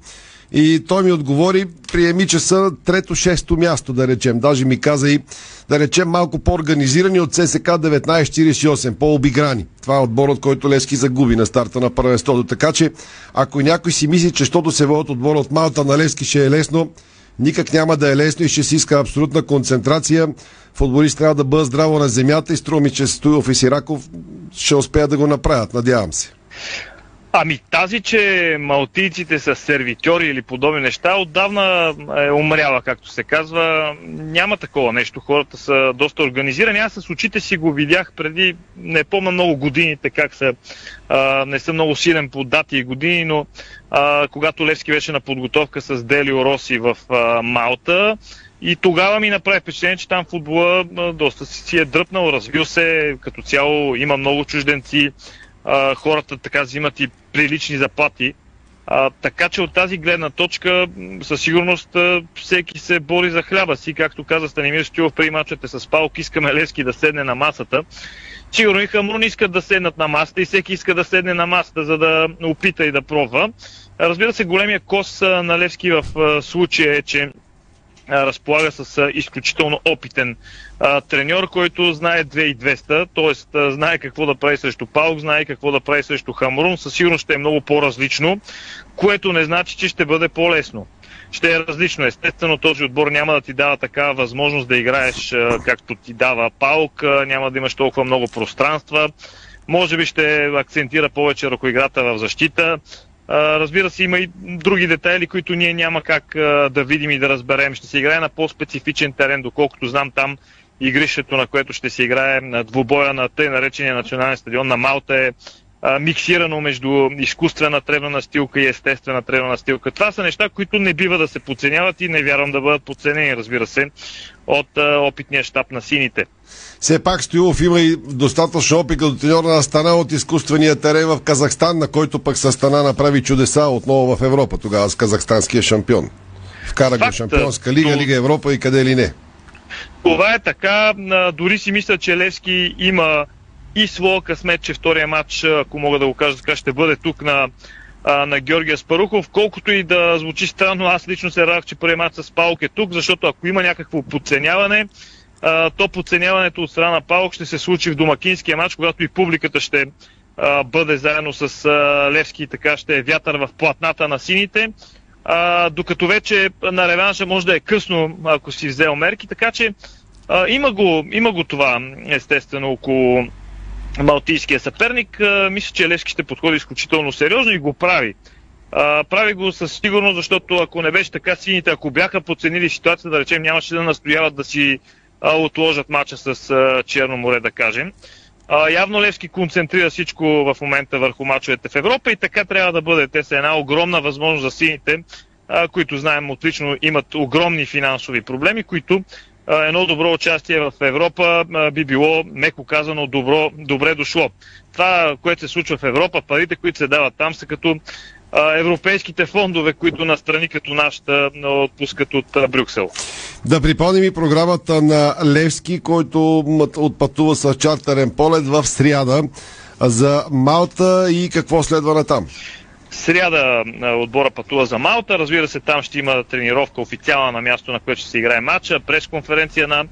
И той ми отговори, приеми, че са трето-шесто място, да речем. Даже ми каза и, да речем, малко по-организирани от ССК 1948, по-обиграни. Това е отборът, който Лески загуби на старта на първенството. Така че, ако някой си мисли, че щото се водят отбор от Малта на Лески ще е лесно, никак няма да е лесно и ще си иска абсолютна концентрация. Футболист трябва да бъде здраво на земята и струва ми, че Стоилов и Сираков ще успеят да го направят. Надявам се. Ами тази, че малтийците са сервитьори или подобни неща, отдавна е умряла, както се казва. Няма такова нещо. Хората са доста организирани. Аз с очите си го видях преди, не помня много годините как са. А, не съм много силен по дати и години, но а, когато Левски беше на подготовка с Делио Роси в а, Малта, и тогава ми направи впечатление, че там футбола доста си е дръпнал, развил се, като цяло има много чужденци, а, хората така взимат и прилични заплати. А, така че от тази гледна точка със сигурност всеки се бори за хляба си. Както каза Станимир Стюлов при мачовете с Паук, искаме Левски да седне на масата. Сигурно и Хамрун искат да седнат на масата и всеки иска да седне на масата, за да опита и да пробва. Разбира се, големия кос на Левски в случая е, че разполага с изключително опитен а, треньор, който знае 2200, т.е. знае какво да прави срещу Паук, знае какво да прави срещу Хамрун, със сигурност ще е много по-различно, което не значи, че ще бъде по-лесно. Ще е различно. Естествено, този отбор няма да ти дава такава възможност да играеш както ти дава Паук, няма да имаш толкова много пространства. Може би ще акцентира повече ръкоиграта в защита. Разбира се, има и други детайли, които ние няма как да видим и да разберем. Ще се играе на по-специфичен терен, доколкото знам там игрището, на което ще се играе двубоя на тъй наречения национален стадион на Малта е а, миксирано между изкуствена тревна настилка и естествена тревна настилка. Това са неща, които не бива да се подценяват и не вярвам да бъдат подценени, разбира се, от а, опитния щаб на сините. Все пак Стоилов има и достатъчно опит като треньор на Астана от изкуствения терен в Казахстан, на който пък Астана направи чудеса отново в Европа, тогава с казахстанския шампион. Вкара го шампионска лига, то... Лига Европа и къде ли не. Това е така. Дори си мисля, че Левски има и своя късмет, че втория матч, ако мога да го кажа така, ще бъде тук на, на Георгия Спарухов. Колкото и да звучи странно, аз лично се радвах, че първият матч с Паук е тук, защото ако има някакво подценяване, то подценяването от страна на Паук ще се случи в домакинския матч, когато и публиката ще бъде заедно с Левски така ще е вятър в платната на сините докато вече на реванша може да е късно, ако си взел мерки, така че има, го, има го това, естествено, около малтийския съперник. Мисля, че Левски ще подходи изключително сериозно и го прави. А, прави го със сигурност, защото ако не беше така, сините, ако бяха подценили ситуацията, да речем, нямаше да настояват да си а, отложат мача с а, Черно море, да кажем. А, явно Левски концентрира всичко в момента върху мачовете в Европа и така трябва да бъде. Те са една огромна възможност за сините, а, които знаем отлично имат огромни финансови проблеми, които едно добро участие в Европа би било, меко казано, добро, добре дошло. Това, което се случва в Европа, парите, които се дават там, са като европейските фондове, които на страни като нашата отпускат от Брюксел. Да припомним и програмата на Левски, който отпътува с чартерен полет в сряда за Малта и какво следва на там. Сряда а, отбора пътува за Малта. Разбира се, там ще има тренировка официална на място, на което ще се играе матча. Пресконференция на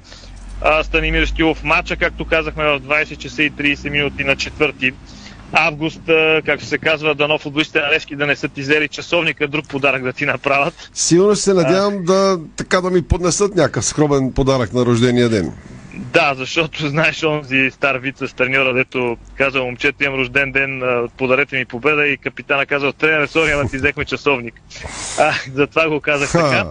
а, Станимир Стилов. Матча, както казахме, в 20 часа и 30 минути на 4 август, а, както се казва, дано футболистите на Левски да не са ти взели часовника, друг подарък да ти направят. Сигурно се надявам да, така да ми поднесат някакъв скромен подарък на рождения ден. Да, защото знаеш онзи стар вид с треньора, дето казва момчето имам рожден ден, подарете ми победа и капитана казва тренер, сори, ама ти взехме часовник. А, затова го казах Ха. така.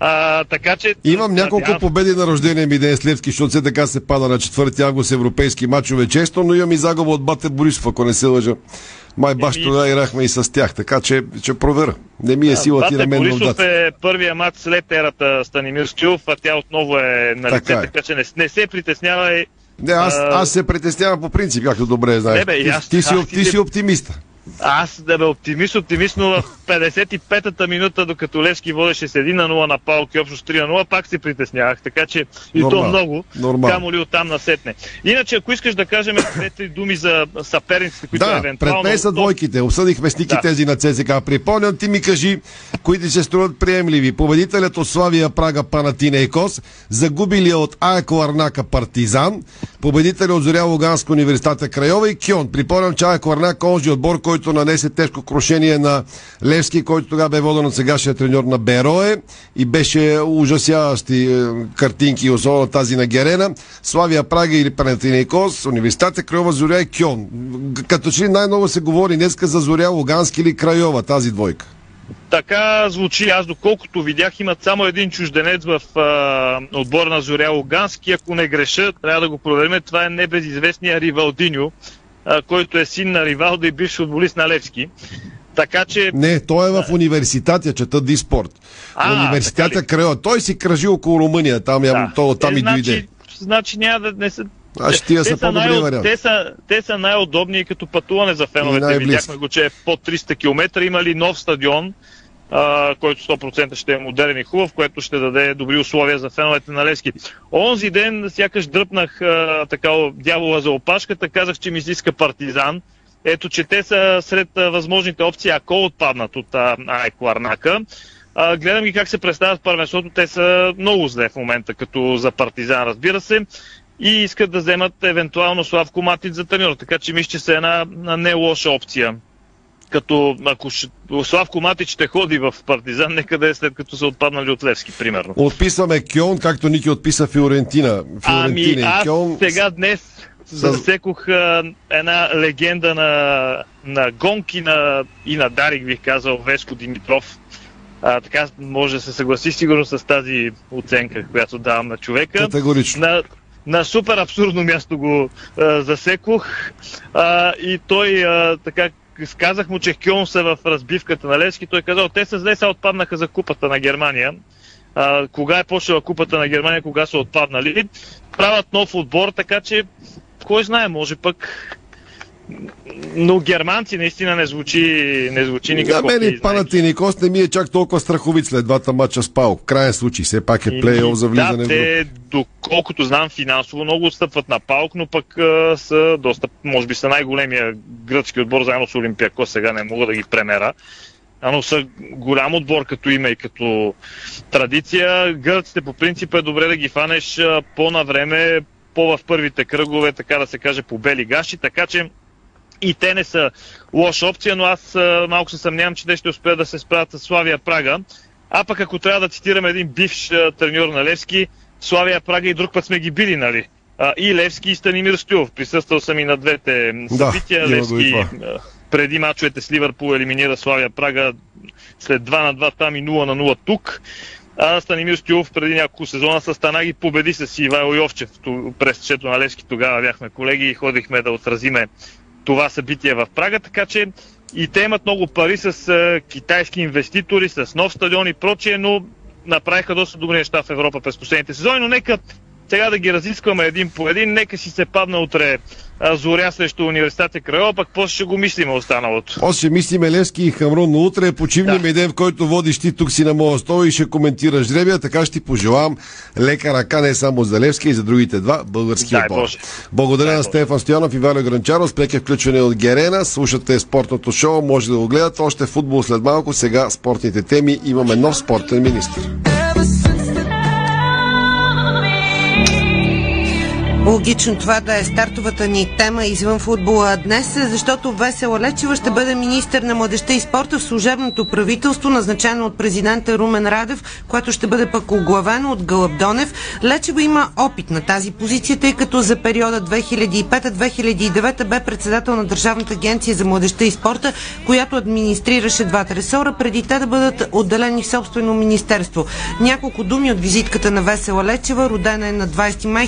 А, така че... Имам няколко надявам- победи на рождения ми ден с Левски, защото все така се пада на 4 август европейски мачове често, но имам и загуба от Бате Борисов, ако не се лъжа. Май баш тогава играхме и с тях, така че ще проверя. Не ми е сила ти Бате на мен Борисов дата. е първия матч след ерата Станимир Стюлов, а тя отново е на лице, Така така, е. че не, не се притеснявай. Не, аз, аз се притеснявам по принцип, както добре знаеш. Не, бе, и ти, аз- ти, си, аз ти ти си оптимиста. Аз да бе оптимист, оптимист, но в 55-та минута, докато Левски водеше с 1 на 0 на Паук и общо с 3 на 0, пак се притеснявах, така че и то Нормално. много, Нормално. камо ли оттам насетне. Иначе, ако искаш да кажем две-три думи за съперниците, които Да, евентуално... мен са двойките. Обсъдихме с Ники Да. тези на ЦСК. Припомням, ти ми кажи, кои ти се струват приемливи. Победителят от Славия Прага Панатинейкос, загубилия от Айко Арнака Партизан, победителят от Зоря Луганско университета Крайова и Кьон. Припомням, че Айко Арнак е онзи отбор, който нанесе тежко крушение на Левски, който тогава бе воден от сегашния треньор на Берое и беше ужасяващи е, картинки, особено тази на Герена. Славия Прага или Панатинейкос, университета Крайова, Зоря и Кьон. Като че ли най-много се говори днеска за Зоря Лугански или Крайова, тази двойка. Така звучи. Аз доколкото видях, имат само един чужденец в а, отбора на Зоря Лугански. Ако не греша, трябва да го проверим. Това е небезизвестния Ривалдиньо, а, който е син на Ривалдо и бивш футболист на Левски. Така че Не, той е в университета, чета Диспорт. А, Университета Крайова. Той си кръжи около Румъния, там, я, то, там е, и дойде. значи, значи няма да не са... А ще тия те са по-добри най-. Те са, те са най-удобни като пътуване за феновете. Видяхме го, че е под 300 км. Има ли нов стадион, а, който 100% ще е модерен и хубав, което ще даде добри условия за феновете на Левски. Онзи ден сякаш дръпнах а, така дявола за опашката, казах, че ми се иска партизан. Ето, че те са сред а, възможните опции, ако отпаднат от Айко Арнака. Гледам ги как се представят първенството. Те са много зле в момента, като за партизан, разбира се. И искат да вземат евентуално Славко Матиц за треньор. Така че мисля, че са една, една не лоша опция. Като ако ще, Славко Матич ще ходи в партизан, нека да е след като са отпаднали от Левски, примерно. Отписваме Кьон, както Ники отписа Фиорентина. Ами Фиорентина и аз Кьон. сега днес засекох а, една легенда на, на гонки на, и на Дарик, бих казал, Веско Димитров. А, така може да се съгласи сигурно с тази оценка, която давам на човека. Категорично. На, на супер абсурдно място го а, засекох а, и той а, така казах му, че Кьон са в разбивката на Левски. Той казал, те са зле, сега отпаднаха за купата на Германия. А, кога е почела купата на Германия, кога са отпаднали. Правят нов отбор, така че кой знае, може пък но германци наистина не звучи, не звучи никакво. мен и Панатиникос не ми е чак толкова страховит след двата матча с Паук. Крайен случай, все пак е плейоф за влизане да, в те, доколкото знам финансово, много отстъпват на Паук, но пък а, са доста, може би са най-големия гръцки отбор, заедно с Олимпиако, сега не мога да ги премера. Но са голям отбор като име и като традиция. Гърците по принцип е добре да ги фанеш по-навреме, по-в първите кръгове, така да се каже, по бели гащи, така че и те не са лоша опция, но аз малко се съмнявам, че те ще успеят да се справят с Славия Прага. А пък ако трябва да цитирам един бивш треньор на Левски, Славия Прага и друг път сме ги били, нали? И Левски и Станимир Стюлов. Присъствал съм и на двете Да, събития. и Левски преди мачовете с Ливърпул елиминира Славия Прага след 2 на 2 там и 0 на 0 тук. А Станимир Стюлов преди няколко сезона с Танаги победи с Ивайло Йовчев през чето на Левски. Тогава бяхме колеги и ходихме да отразиме това събитие в Прага, така че и те имат много пари с а, китайски инвеститори, с нов стадион и прочие, но направиха доста добри неща в Европа през последните сезони, но нека сега да ги разискваме един по един. Нека си се падна утре а, Зоря срещу университета Крайова, пък после ще го мислиме останалото. После ще мислиме Левски и Хамрон, но утре почивнем да. ден, в който водиш ти тук си на моя стол и ще коментираш жребия, така ще ти пожелавам лека ръка не само за Левски и за другите два български Дай отбора. Благодаря Дай на Боже. Стефан Стоянов и Валя Гранчаров. Спеке включване от Герена. Слушате спортното шоу, може да го гледате. Още футбол след малко. Сега спортните теми. Имаме нов спортен министр. Логично това да е стартовата ни тема извън футбола днес, защото Весела Лечева ще бъде министър на младеща и спорта в служебното правителство, назначено от президента Румен Радев, което ще бъде пък оглавено от Гълъб Донев. Лечева има опит на тази позиция, тъй като за периода 2005-2009 бе председател на Държавната агенция за младеща и спорта, която администрираше двата ресора, преди те да бъдат отделени в собствено министерство. Няколко думи от визитката на Весела Лечева, родена е на 20 май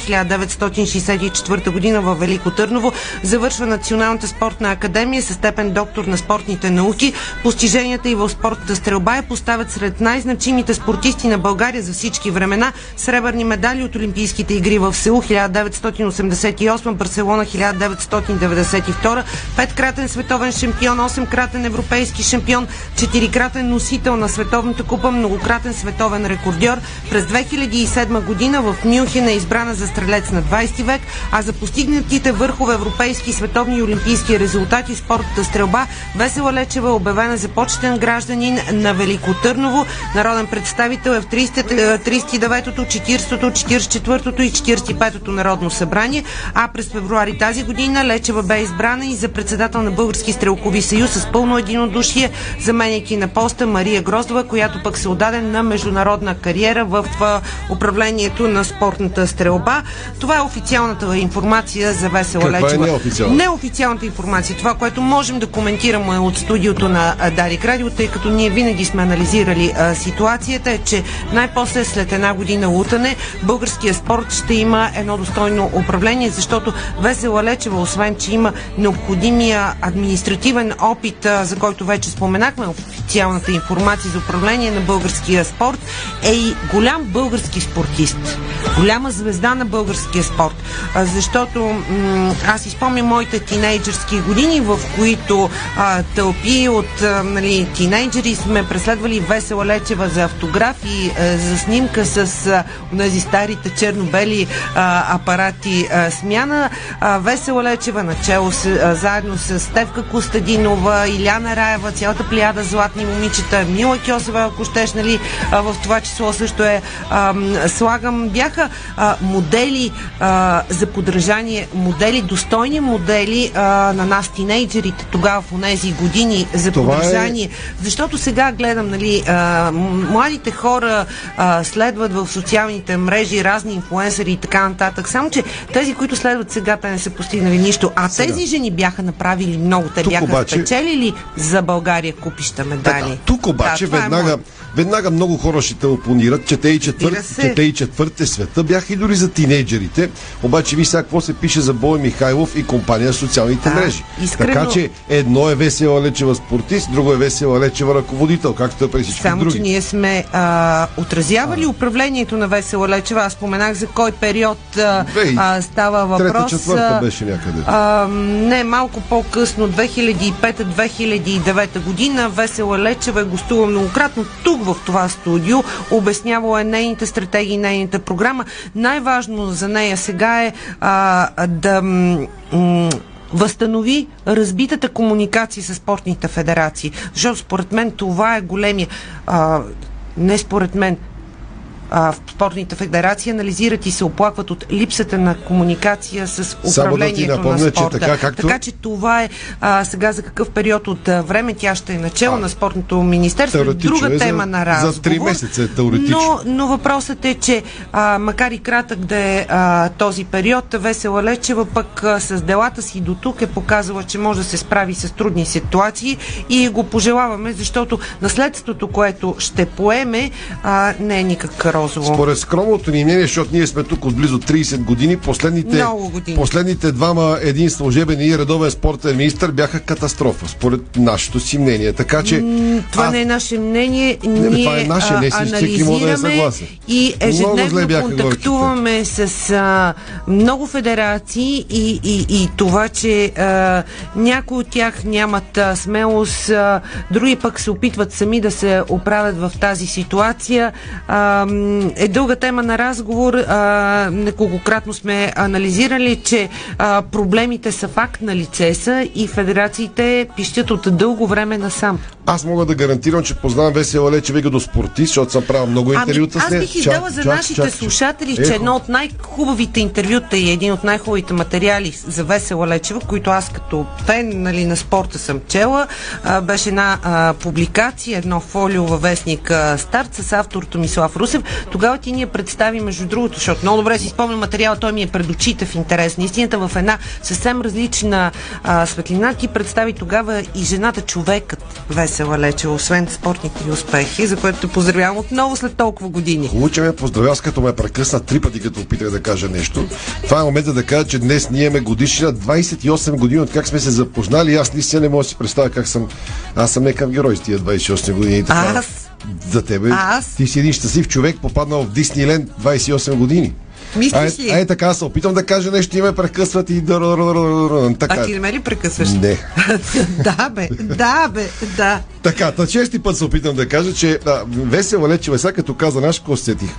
1964 година във Велико Търново, завършва Националната спортна академия със степен доктор на спортните науки. Постиженията и в спортната стрелба я поставят сред най-значимите спортисти на България за всички времена. Сребърни медали от Олимпийските игри в Сеул 1988, Барселона 1992, петкратен световен шампион, 8-кратен европейски шампион, 4-кратен носител на Световната купа, многократен световен рекордьор. През 2007 година в Мюнхен е избрана за стрелец на 20 век, а за постигнатите върхове европейски, световни и олимпийски резултати в спортната стрелба Весела Лечева е обявена за почетен гражданин на Велико Търново. Народен представител е в 30 39-то, 40-то, 44-то и 45-то Народно събрание, а през февруари тази година Лечева бе избрана и за председател на Български стрелкови съюз с пълно единодушие, заменяйки на поста Мария Гроздова, която пък се отдаде на международна кариера в а, управлението на спортната стрелба. Това е официалната информация за Весела Каква е Лечева. неофициална? Неофициалната информация, това, което можем да коментираме от студиото на Дарик Радио, тъй като ние винаги сме анализирали а, ситуацията, е, че най-после след една година лутане българския спорт ще има едно достойно управление, защото Весела Лечева, освен, че има необходимия административен опит, а, за който вече споменахме, официалната информация за управление на българския спорт, е и голям български спортист. Голяма звезда на българския спорт. Защото аз изпомням моите тинейджърски години, в които а, тълпи от а, нали, тинейджери сме преследвали Весела Лечева за автографи, а, за снимка с а, тези старите черно-бели а, апарати а, смяна. А, Весела Лечева начало с, а, заедно с Стевка Костадинова, Иляна Раева, цялата плеяда златни момичета, Мила Кьосева, ако щеш, нали, а, в това число също е а, слагам, бяха а, модели а, за подражание, модели, достойни модели а, на нас, тинейджерите, тогава в тези години за Това е- подражание. Защото сега гледам, нали, а, младите хора а, следват в социалните мрежи разни инфуенсъри и така нататък. Само, че тези, които следват сега, те не са постигнали нищо. А Сега. тези жени бяха направили много. Те Тук бяха обаче- спечелили за България купища медали. Така, тук обаче да, е веднага, моето. Веднага много хора ще те опонират, че те и, четвърт, че те и четвърте света бяха и дори за тинейджерите. Обаче ви сега какво се пише за Бой Михайлов и компания социалните Да, мрежи. искрено. Така че едно е Весела Лечева спортист, друго е Весела Лечева ръководител, както е при всички Само, други. че ние сме а, отразявали управлението на Весела Лечева. Аз споменах за кой период а, Бей, а, става въпрос. Трета, четвърта а, беше някъде. А, не, малко по-късно, 2005-2009 година, Весела Лечева е гостува многократно тук в това студио, обяснявала е нейните стратегии, нейната програма. Най-важно за нея сега е а, да възстанови разбитата комуникация с спортните федерации. Защото според мен това е големия. А, не според мен, а, в спортните федерации анализират и се оплакват от липсата на комуникация с Само да управлението напомня, на че спорта. така, както- така че това е а, сега за какъв период от а, време тя ще е начало на спортното министерство. Друга е за- тема на за разговор. три месеца е теоретично. Но, но въпросът е, че а, макар и кратък да е а, този период, Весела Лечева пък а, с делата си до тук е показала, че може да се справи с трудни ситуации и го пожелаваме, защото наследството, което ще поеме, а, не е никак розово. Според скромното ни мнение, защото ние сме тук от близо 30 години, последните, години. последните двама, един служебен и редовен спортен министр, бяха катастрофа, според нашето си мнение. Така че М, Това аз- не е наше мнение. Не, Ние това е наше, а, не си- всеки може да е съгласен. и ежедневно контактуваме с а, много федерации и, и, и това, че а, някои от тях нямат а, смелост, а, други пък се опитват сами да се оправят в тази ситуация. А, е дълга тема на разговор. А, неколкократно сме анализирали, че а, проблемите са факт на лице са и федерациите пищят от дълго време насам. Аз мога да гарантирам, че познавам Весела Лечева като спортист, защото съм правил много интервюта ами, с нея. Аз бих издала за Чак, нашите чак, чак. слушатели, че Ехо. едно от най-хубавите интервюта и един от най-хубавите материали за Весела Лечева, които аз като фен нали, на спорта съм чела, а, беше една а, публикация, едно фолио във вестник а, Старт с автор Томислав Русев. Тогава ти ни я представи, между другото, защото много добре си спомням материала, той ми е пред очите в интерес на истината, в една съвсем различна а, светлина. Ти представи тогава и жената човекът Весела Лечева, освен спортните и успехи, за което те поздравявам отново след толкова години. Хубаво, че ме поздравя, аз като ме прекъсна три пъти, като опитах да кажа нещо. Това е момента да кажа, че днес ние имаме годишнина 28 години от как сме се запознали. Аз наистина не мога да си представя как съм. Аз съм някакъв герой с тия 28 години. Така, Аз? За тебе. Аз? Ти си един щастлив човек, попаднал в Дисниленд 28 години. Мислиш ли? Ай, така, се опитам да кажа нещо и ме прекъсват и... Така. А ти не ме ли прекъсваш? Не. да, бе, да, бе, да. Така, та чести път се опитам да кажа, че а, Весела Лечева, сега като каза наш какво сетих,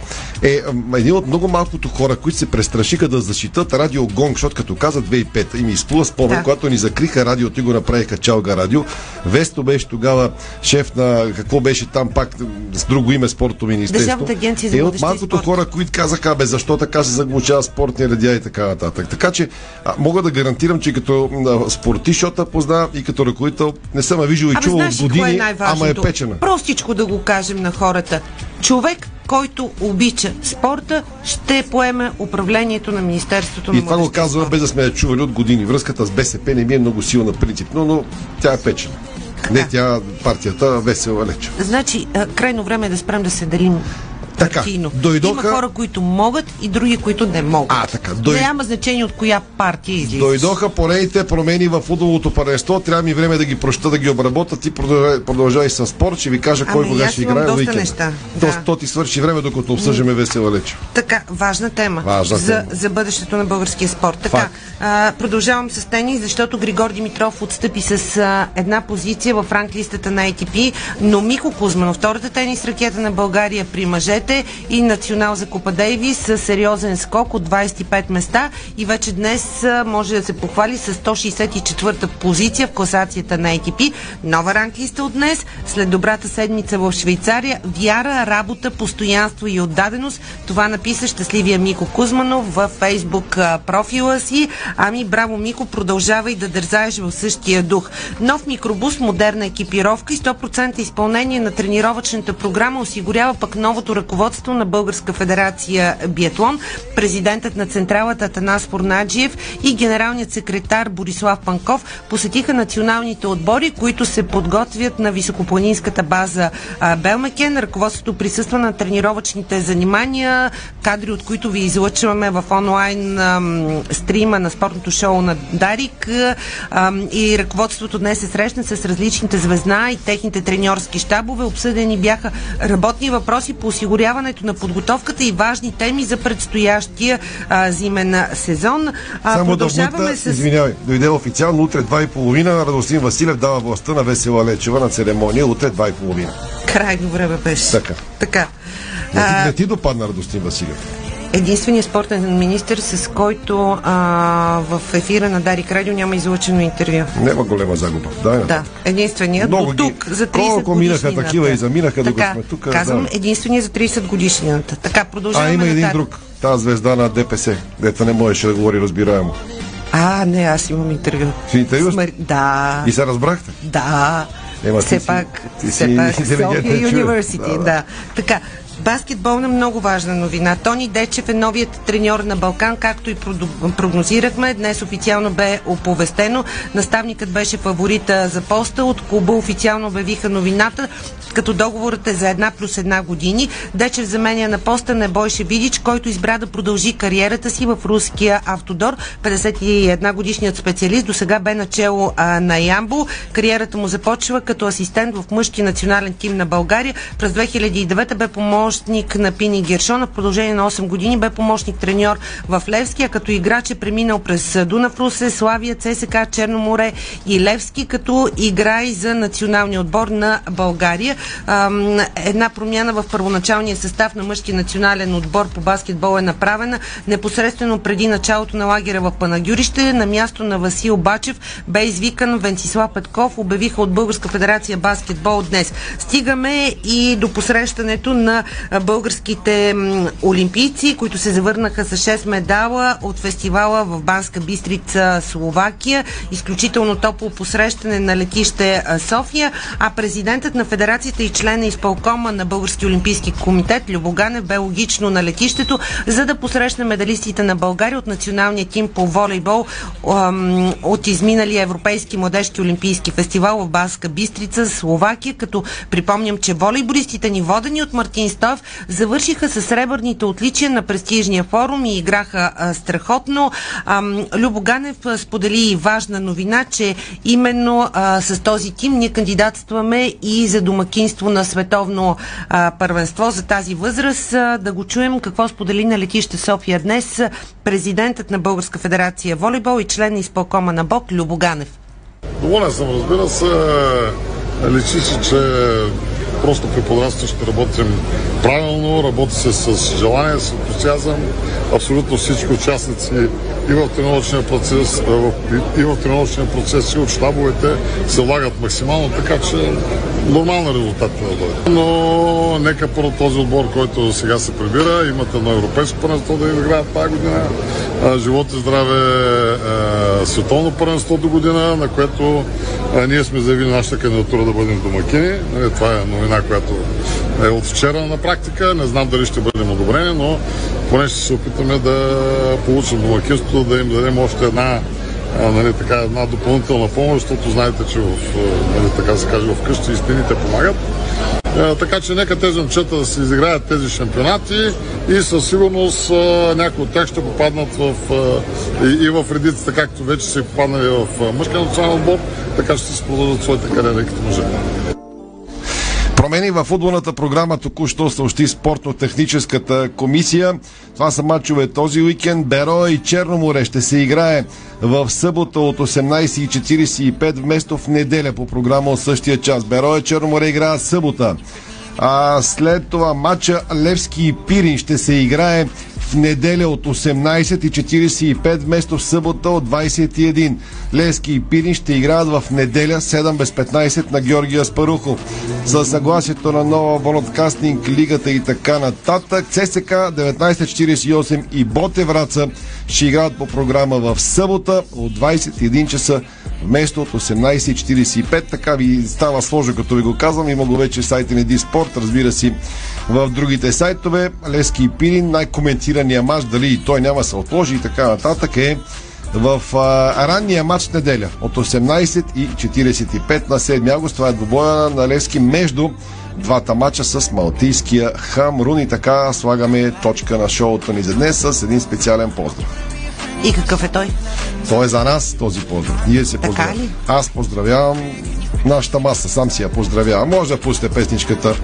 е един от много малкото хора, които се престрашиха да защитат радио Гонг, защото като каза 2005 и ми изплува спомен, Да. когато ни закриха радиото и го направиха Чалга радио. Весто беше тогава шеф на какво беше там пак с друго име спортно министерство. Държавната агенция за е от малкото хора, които казаха, бе, защо така се заглушава спортния радиа и така нататък. Така че а, мога да гарантирам, че като м, спортист, защото я познавам и като ръководител не съм я виждал и чувал от е години, най-важното? ама е печена. Простичко да го кажем на хората. Човек, който обича спорта, ще поеме управлението на Министерството на И това го казваме без да сме я чували от години. Връзката с БСП не ми е много силна принципно, но тя е печена. Не тя партията Весела Леча. Значи, крайно време е да спрем да се делим Така, партийно. дойдоха- Има хора, които могат и други, които не могат. А, така, дой- Няма значение от коя партия излизаш. Дойдоха поредните промени в футболното паренство. Трябва ми време да ги проща, да ги обработа. Ти продължай с спорт. Ще ви кажа кой Ами, кога ще играе доста неща. То, Да. то ти свърши време, докато обсъждаме Весела Леча. Така, важна тема. Важна за, тема. за бъдещето на българския спорт. Така, Факт. а, продължавам с тенис, защото Григор Димитров отстъпи с а, една позиция в ранглистата на ATP, но Мико Кузманов, втората тенис ракета на България при мъжете и национал за Купа Дейвис с сериозен скок от 25 места и вече днес може да се похвали с 164-та позиция в класацията на ATP. Нова ранглиста от днес, след добрата седмица в Швейцария, вяра, работа, постоянство и отдаденост. Това написа щастливия Мико Кузманов във фейсбук профила си. Ами, браво, Мико, продължавай да дързаеш в същия дух. Нов микробус, модерна екипировка и 100% изпълнение на тренировъчната програма осигурява пък новото ръководство на Българска федерация биатлон. Президентът на централата Атанас Форнаджиев и генералният секретар Борислав Панков посетиха националните отбори, които се подготвят на високопланинската база Белмекен. Ръководството присъства на тренировъчните занимания, кадри от които ви излъчваме в онлайн стрима на спортното шоу на Дарик и ръководството днес се срещна с различните звезда и техните треньорски щабове. Обсъдени бяха работни въпроси по осигуряването на подготовката и важни теми за предстоящия а, зимен сезон. А, Само да вмъкна, с... извинявай, дойде официално утре 2 и половина. Радостин Василев дава властта на Весела Лечева на церемония утре 2 и половина. Крайно време беше. Така. Така. Не ти, не ти допадна Радостин Василев. Единственият спортен министр, с който а, в ефира на Дарик Радио няма излъчено интервю. Няма голема загуба. Да, нататък. единственият Много до ги- тук за 30 колко минаха такива и заминаха, докато сме тук, Казвам да. единствения за 30 годишнината. Така, продължаваме А, има един друг. Тази звезда на ДПС, дето не можеше да говори разбираемо. А, не, аз имам интервю. Си интервю? С Мари- Да. И се разбрахте? Да. Ема ти все си- пак, ти все си пак София. University, Да, да, да. Така, Баскетболна много важна новина. Тони Дечев е новият треньор на Балкан, както и прогнозирахме. Днес официално бе оповестено. Наставникът беше фаворита за поста. От клуба официално обявиха новината, като договорът е за една плюс една години. Дечев заменя на поста на Бойше Видич, който избра да продължи кариерата си в руския автодор. 51 годишният специалист до сега бе начало а, на Ямбо. Кариерата му започва като асистент в мъжки национален тим на България. През 2009 бе помощник на Пини Гершона. В продължение на 8 години бе помощник треньор в Левски, а като играч е преминал през Дунав Русе, Славия, ЦСК, Черноморе и Левски, като игра и за националния отбор на България. Една промяна в първоначалния състав на мъжки национален отбор по баскетбол е направена непосредствено преди началото на лагера в Панагюрище. На място на Васил Бачев бе извикан Венцислав Петков, обявиха от Българска федерация баскетбол днес. Стигаме и до посрещането на българските олимпийци, които се завърнаха с 6 медала от фестивала в Банска Бистрица, Словакия. Изключително топло посрещане на летище София, а президентът на федерацията и член на изпълкома на Български олимпийски комитет Любоганев бе логично на летището, за да посрещне медалистите на България от националния тим по волейбол от изминалия Европейски младежки олимпийски фестивал в Банска Бистрица, Словакия, като припомням, че волейболистите ни водени от Мартин Стоев завършиха с сребърните отличия на престижния форум и играха а, страхотно. А, сподели и важна новина, че именно а, с този тим ние кандидатстваме и за домакинство на световно а, първенство за тази възраст. А, да го чуем какво сподели на летище София днес президентът на Българска федерация волейбол и член на изпълкома на БОК Любо Ганев. Доволен съм, разбира се. Личи си, че просто при подрастване ще работим правилно, работи се с желание, с ентусиазъм. Абсолютно всички участници и в тренировъчния процес, и в тренировъчния процес, и от щабовете се влагат максимално, така че нормални резултати да бъде. Но нека първо този отбор, който сега се прибира, имат едно европейско първенство да играят тази година. Живот и здраве световно първенство до година, на което ние сме заявили нашата кандидатура да бъдем домакини. Нали, Това е новина, която е от вчера на практика. Не знам дали ще бъдем одобрени, но поне ще се опитаме да получим домакинството, да им дадем още една нали, така, една допълнителна помощ, защото знаете, че в, нали, така се каже, вкъщи и стените помагат. Така че нека тези момчета да се изиграят тези шампионати и със сигурност някои от тях ще попаднат в, и, и в редицата, както вече са попаднали в мъжкия национален отбор, така ще се продължат своите кариери като мъже. Промени във футболната програма току-що съобщи спортно-техническата комисия. Това са матчове този уикенд. Беро и Черноморе ще се играе в събота от 18.45 вместо в неделя по програма от същия час. Беро и Черноморе играят събота. А след това матча Левски и Пирин ще се играе в неделя от 18.45 вместо в събота от 21. Левски и Пирин ще играят в неделя 7 без 15 на Георгия Спарухов. За съгласието на нова Володкастинг, лигата и така нататък. ЦСК 1948 и Боте Враца ще играят по програма в събота от 21 часа вместо от 18.45. Така ви става сложно, като ви го казвам. Има го вече сайта на Диспорт, разбира се, в другите сайтове. Лески и Пирин, най-коментирания матч, дали и той няма се отложи и така нататък е в а, ранния матч неделя от 18.45 на 7 август. Това е двобоя на Левски между двата мача с малтийския Хамрун и така слагаме точка на шоуто ни за днес с един специален поздрав. И какъв е той? Той е за нас този поздрав. Ние се поздравяваме. Аз поздравявам нашата маса, сам си я поздравявам. Може да пусне песничката,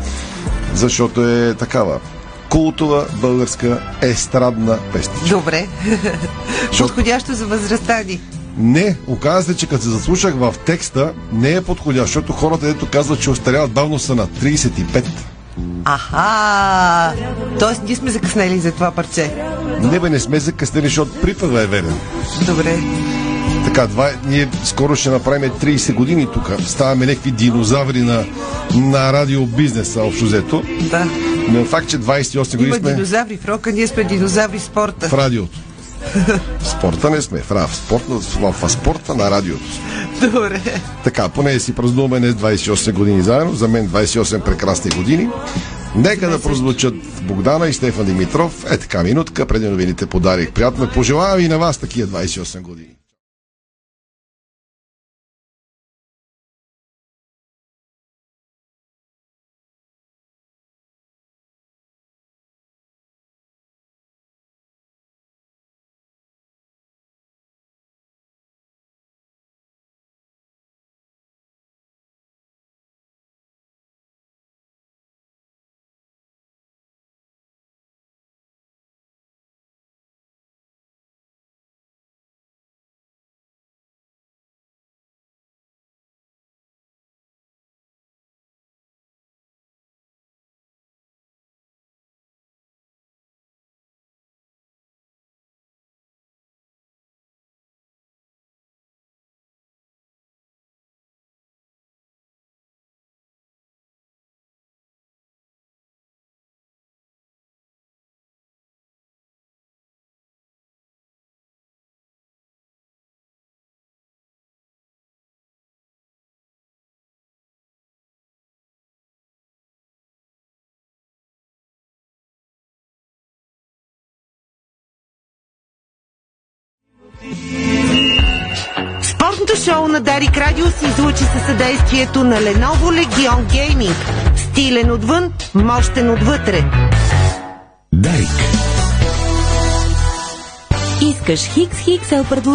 защото е такава култова българска естрадна песничка. Добре. Подходящо за възрастта ни. Не, оказа се, че като се заслушах в текста, не е подходящ, защото хората, дето казват, че остаряват бавно са на 35. Аха! Тоест, ние сме закъснели за това парче. Не бе, не сме закъснели, защото припъва е верен. Добре. Така, два, ние скоро ще направим 30 години тук. Ставаме някакви динозаври на, на радиобизнеса, общо взето. Да. Но факт, че 28 години Има сме динозаври в рока, ние сме динозаври в спорта. в радиото. В спорта не сме. В, в, спорта, в, в спорта на радиото. Добре. Така, поне си празнуваме не 28 години заедно. За мен 28 прекрасни години. Нека да прозвучат Богдана и Стефан Димитров. Е така минутка, преди новините подарих. Приятно пожелавам и на вас такива 28 години. Шоу на Дарик Радио се излучи със съдействието на Lenovo Legion Gaming. Стилен отвън, мощен отвътре. Дарик. Искаш Хикс Хиксел предложение